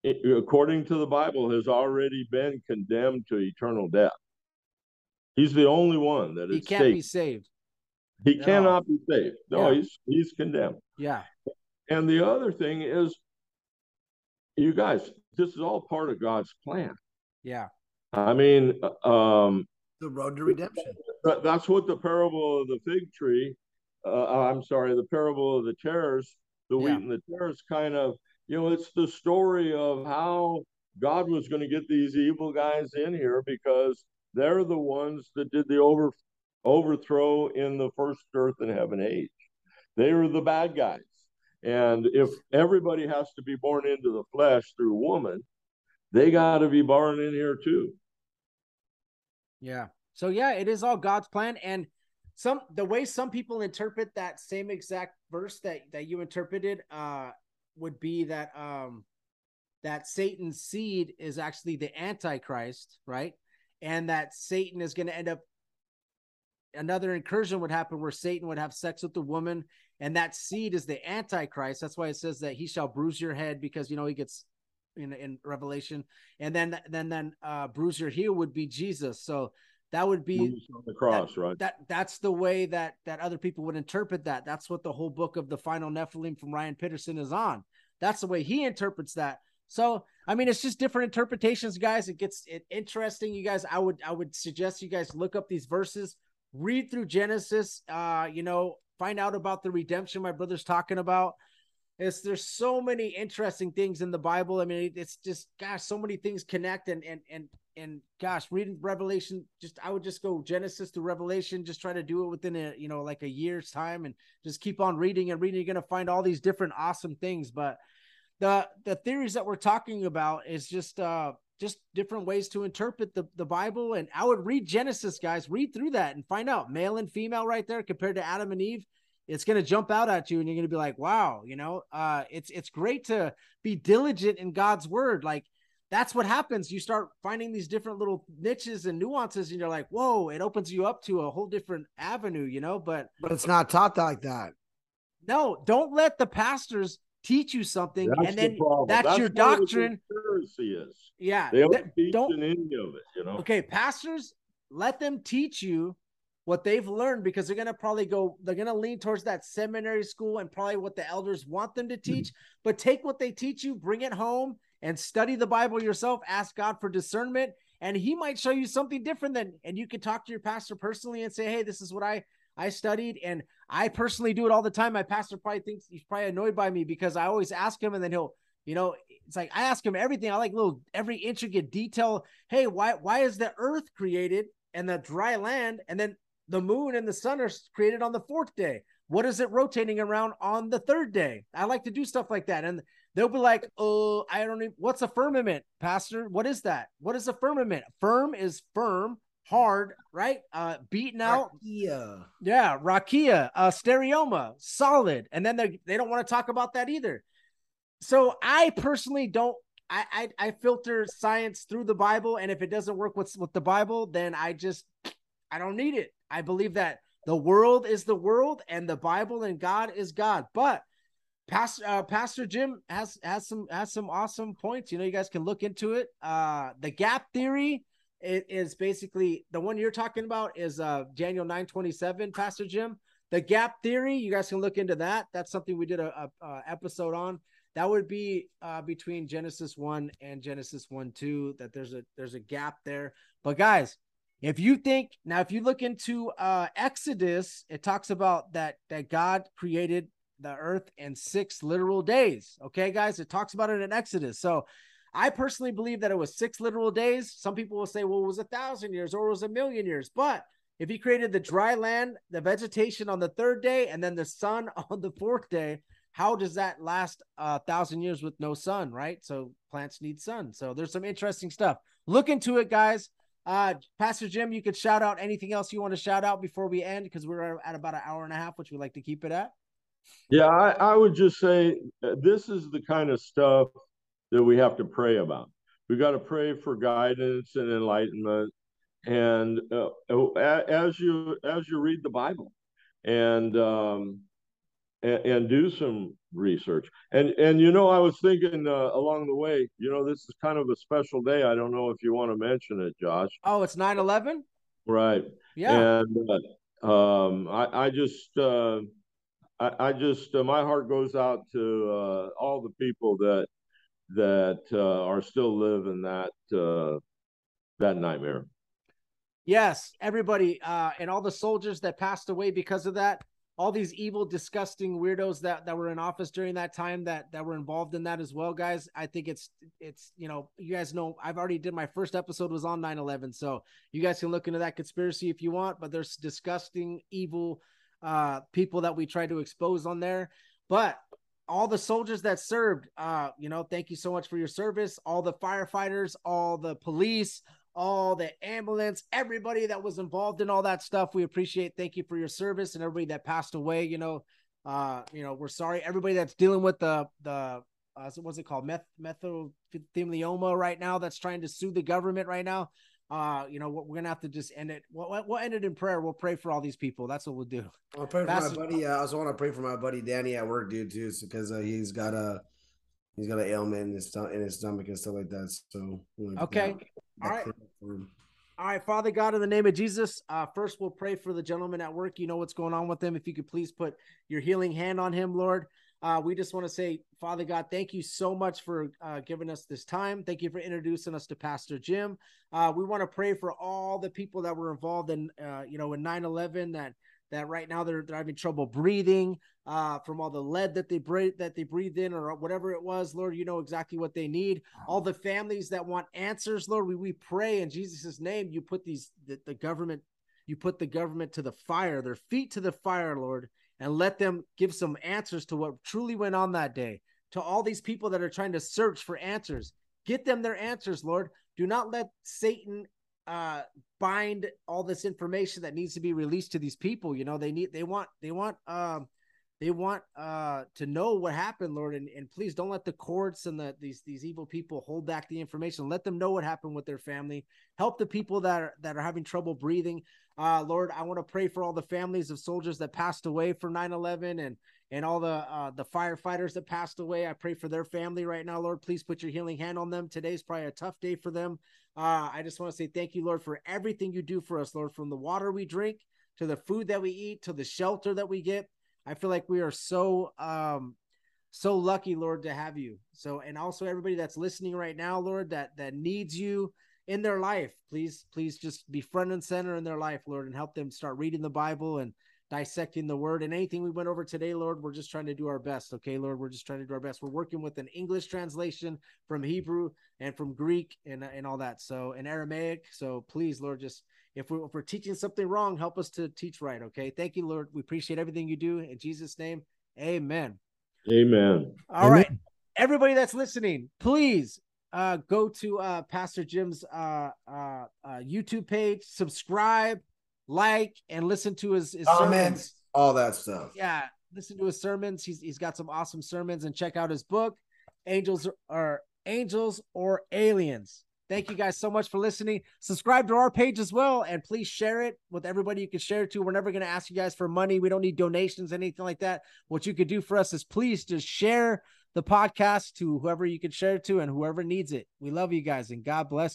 according to the Bible, has already been condemned to eternal death. He's the only one that he is can't saved. be saved. He No. cannot be saved. No, Yeah. he's he's condemned. Yeah, And the other thing is, you guys, this is all part of God's plan. yeah, I mean, um, The road to redemption. that's what the parable of the fig tree, uh, I'm sorry, the parable of the tares, the Yeah. wheat and the tares kind of, you know, it's the story of how God was going to get these evil guys in here because they're the ones that did the over overthrow in the first earth and heaven age. They were the bad guys. And if everybody has to be born into the flesh through woman, they got to be born in here too. yeah. So yeah, it is all God's plan, and some the way some people interpret that same exact verse that that you interpreted uh would be that um that Satan's seed is actually the antichrist, right? And that Satan is going to end up another incursion would happen where Satan would have sex with the woman and that seed is the antichrist. That's why it says that he shall bruise your head because you know he gets in in Revelation and then then then uh bruise your heel would be Jesus. So that would be on the cross, right? that that's the way that that other people would interpret that. That's what the whole book of the final Nephilim from Ryan Pitterson is on. That's the way he interprets that. So I mean, it's just different interpretations, guys. It gets it interesting. You guys, I would I would suggest you guys look up these verses, read through Genesis. Uh, you know, find out about the redemption my brother's talking about. It's there's so many interesting things in the Bible. I mean, it's just gosh, so many things connect and and and and gosh, reading Revelation, just I would just go Genesis to Revelation, just try to do it within a you know like a year's time, and just keep on reading and reading. You're gonna find all these different awesome things. But the the theories that we're talking about is just uh just different ways to interpret the the Bible. And I would read Genesis, guys, read through that and find out male and female right there compared to Adam and Eve. It's gonna jump out at you, and you're gonna be like, "Wow!" You know, uh, it's it's great to be diligent in God's word. Like that's what happens. You start finding these different little niches and nuances, and you're like, whoa, it opens you up to a whole different avenue, you know. But But it's not taught like that. no, don't let the pastors teach you something That's and then problem. that's your where the doctrine. Is. yeah, They don't th- teach don't any of it, you know. okay, pastors, let them teach you what they've learned because they're gonna probably go, they're gonna lean towards that seminary school and probably what the elders want them to teach. Mm-hmm. But take what they teach you, bring it home, and study the Bible yourself. Ask God for discernment, and He might show you something different. Than and you can talk to your pastor personally and say, "Hey, this is what I I studied, and I personally do it all the time." My pastor probably thinks he's probably annoyed by me because I always ask him, and then he'll you know it's like i ask him everything i like little every intricate detail hey why why is the earth created and the dry land and then the moon and the sun are created on the fourth day. What is it rotating around on the third day? I like to do stuff like that. And they'll be like oh i don't know what's a firmament pastor? What is that? What is a firmament? Firm is firm hard right? Uh beaten out. Yeah. yeah, rakia, uh, stereoma, solid, and then they they don't want to talk about that either. So I personally don't. I, I I filter science through the Bible, and if it doesn't work with with the Bible, then I just I don't need it. I believe that the world is the world, and the Bible and God is God. But Pastor uh, Pastor Jim has has some has some awesome points. You know, you guys can look into it. Uh, the gap theory it is basically the one you're talking about is uh Daniel 927, Pastor Jim. The gap theory, you guys can look into that. That's something we did a, a, a episode on. That would be uh between Genesis 1 and Genesis 1 2 that there's a there's a gap there. But guys, if you think now if you look into uh Exodus, it talks about that that God created the earth in 6 literal days. Okay, guys, it talks about it in Exodus. So I personally believe that it was six literal days. Some people will say, well, it was a thousand years or it was a million years. But if he created the dry land, the vegetation on the third day, and then the sun on the fourth day, how does that last a thousand years with no sun, right? So plants need sun. So there's some interesting stuff. Look into it, guys. Uh, Pastor Jim, you could shout out anything else you want to shout out before we end because we're at about an hour and a half, which we like to keep it at. Yeah, I, I would just say uh, this is the kind of stuff that we have to pray about. We've got to pray for guidance and enlightenment, and uh, as you as you read the Bible, and um, and, and do some research. And and you know, I was thinking uh, along the way, you know, this is kind of a special day. I don't know if you want to mention it, Josh. Oh, it's 9-11? Right. Yeah. And uh, um, I, I just, uh, I, I just, uh, my heart goes out to uh, all the people that that uh, are still living that uh, that nightmare. Yes, everybody, uh, and all the soldiers that passed away because of that all these evil, disgusting weirdos that that were in office during that time that that were involved in that as well, guys. I think it's it's you know you guys know I've already did my first episode was on 9/11, so you guys can look into that conspiracy if you want. But there's disgusting, evil uh, people that we try to expose on there. But all the soldiers that served, uh, you know, thank you so much for your service. All the firefighters, all the police, all the ambulance, everybody that was involved in all that stuff. We appreciate. Thank you for your service and everybody that passed away. You know, uh, you know, we're sorry. Everybody that's dealing with the the uh, what's it called, meth mesothelioma right now, that's trying to sue the government right now. Uh, you know, we're gonna have to just end it. We'll, we'll end it in prayer. We'll pray for all these people. That's what we'll do. I'll pray for my buddy. Uh, I also want to pray for my buddy Danny at work, dude, too, because uh, he's got a he's got an ailment in his, in his stomach and stuff like that. So okay, all right. All right, Father God, in the name of Jesus, uh, first we'll pray for the gentleman at work. You know what's going on with him. If you could please put your healing hand on him, Lord. Uh, we just want to say, Father God, thank you so much for uh, giving us this time. Thank you for introducing us to Pastor Jim. Uh, we want to pray for all the people that were involved in, uh, you know, in 9 11 that that right now they're, they're having trouble breathing uh, from all the lead that they breathe that they breathed in or whatever it was. Lord, you know exactly what they need. All the families that want answers, Lord, we, we pray in Jesus' name. You put these the, the government, you put the government to the fire, their feet to the fire, Lord, and let them give some answers to what truly went on that day. To all these people that are trying to search for answers, get them their answers, Lord. Do not let Satan uh bind all this information that needs to be released to these people you know they need they want they want um they want uh to know what happened lord and, and please don't let the courts and the these these evil people hold back the information. Let them know what happened with their family. Help the people that are that are having trouble breathing. Uh lord i want to pray for all the families of soldiers that passed away for 9-11 and and all the uh the firefighters that passed away i pray for their family right now lord please put your healing hand on them today's probably a tough day for them uh, I just want to say thank you, Lord, for everything you do for us, Lord, from the water we drink to the food that we eat to the shelter that we get. I feel like we are so um so lucky, Lord, to have you. So and also everybody that's listening right now, Lord, that that needs you in their life. Please, please just be front and center in their life, Lord, and help them start reading the Bible and dissecting the word and anything we went over today, Lord, we're just trying to do our best. Okay, Lord, we're just trying to do our best. We're working with an English translation from Hebrew and from Greek and, and all that. So, in Aramaic. So, please, Lord, just if we're, if we're teaching something wrong, help us to teach right. Okay. Thank you, Lord. We appreciate everything you do. In Jesus' name, amen. Amen. All amen. right, Everybody that's listening, please uh, go to uh, Pastor Jim's uh, uh, uh YouTube page, subscribe, like and listen to his, his comments, sermons. all that stuff. Yeah, listen to his sermons. He's he's got some awesome sermons and check out his book, Angels or Angels or Aliens. Thank you guys so much for listening. Subscribe to our page as well, and please share it with everybody you can share it to. We're never going to ask you guys for money. We don't need donations, anything like that. What you could do for us is please just share the podcast to whoever you can share it to and whoever needs it. We love you guys, and God bless you.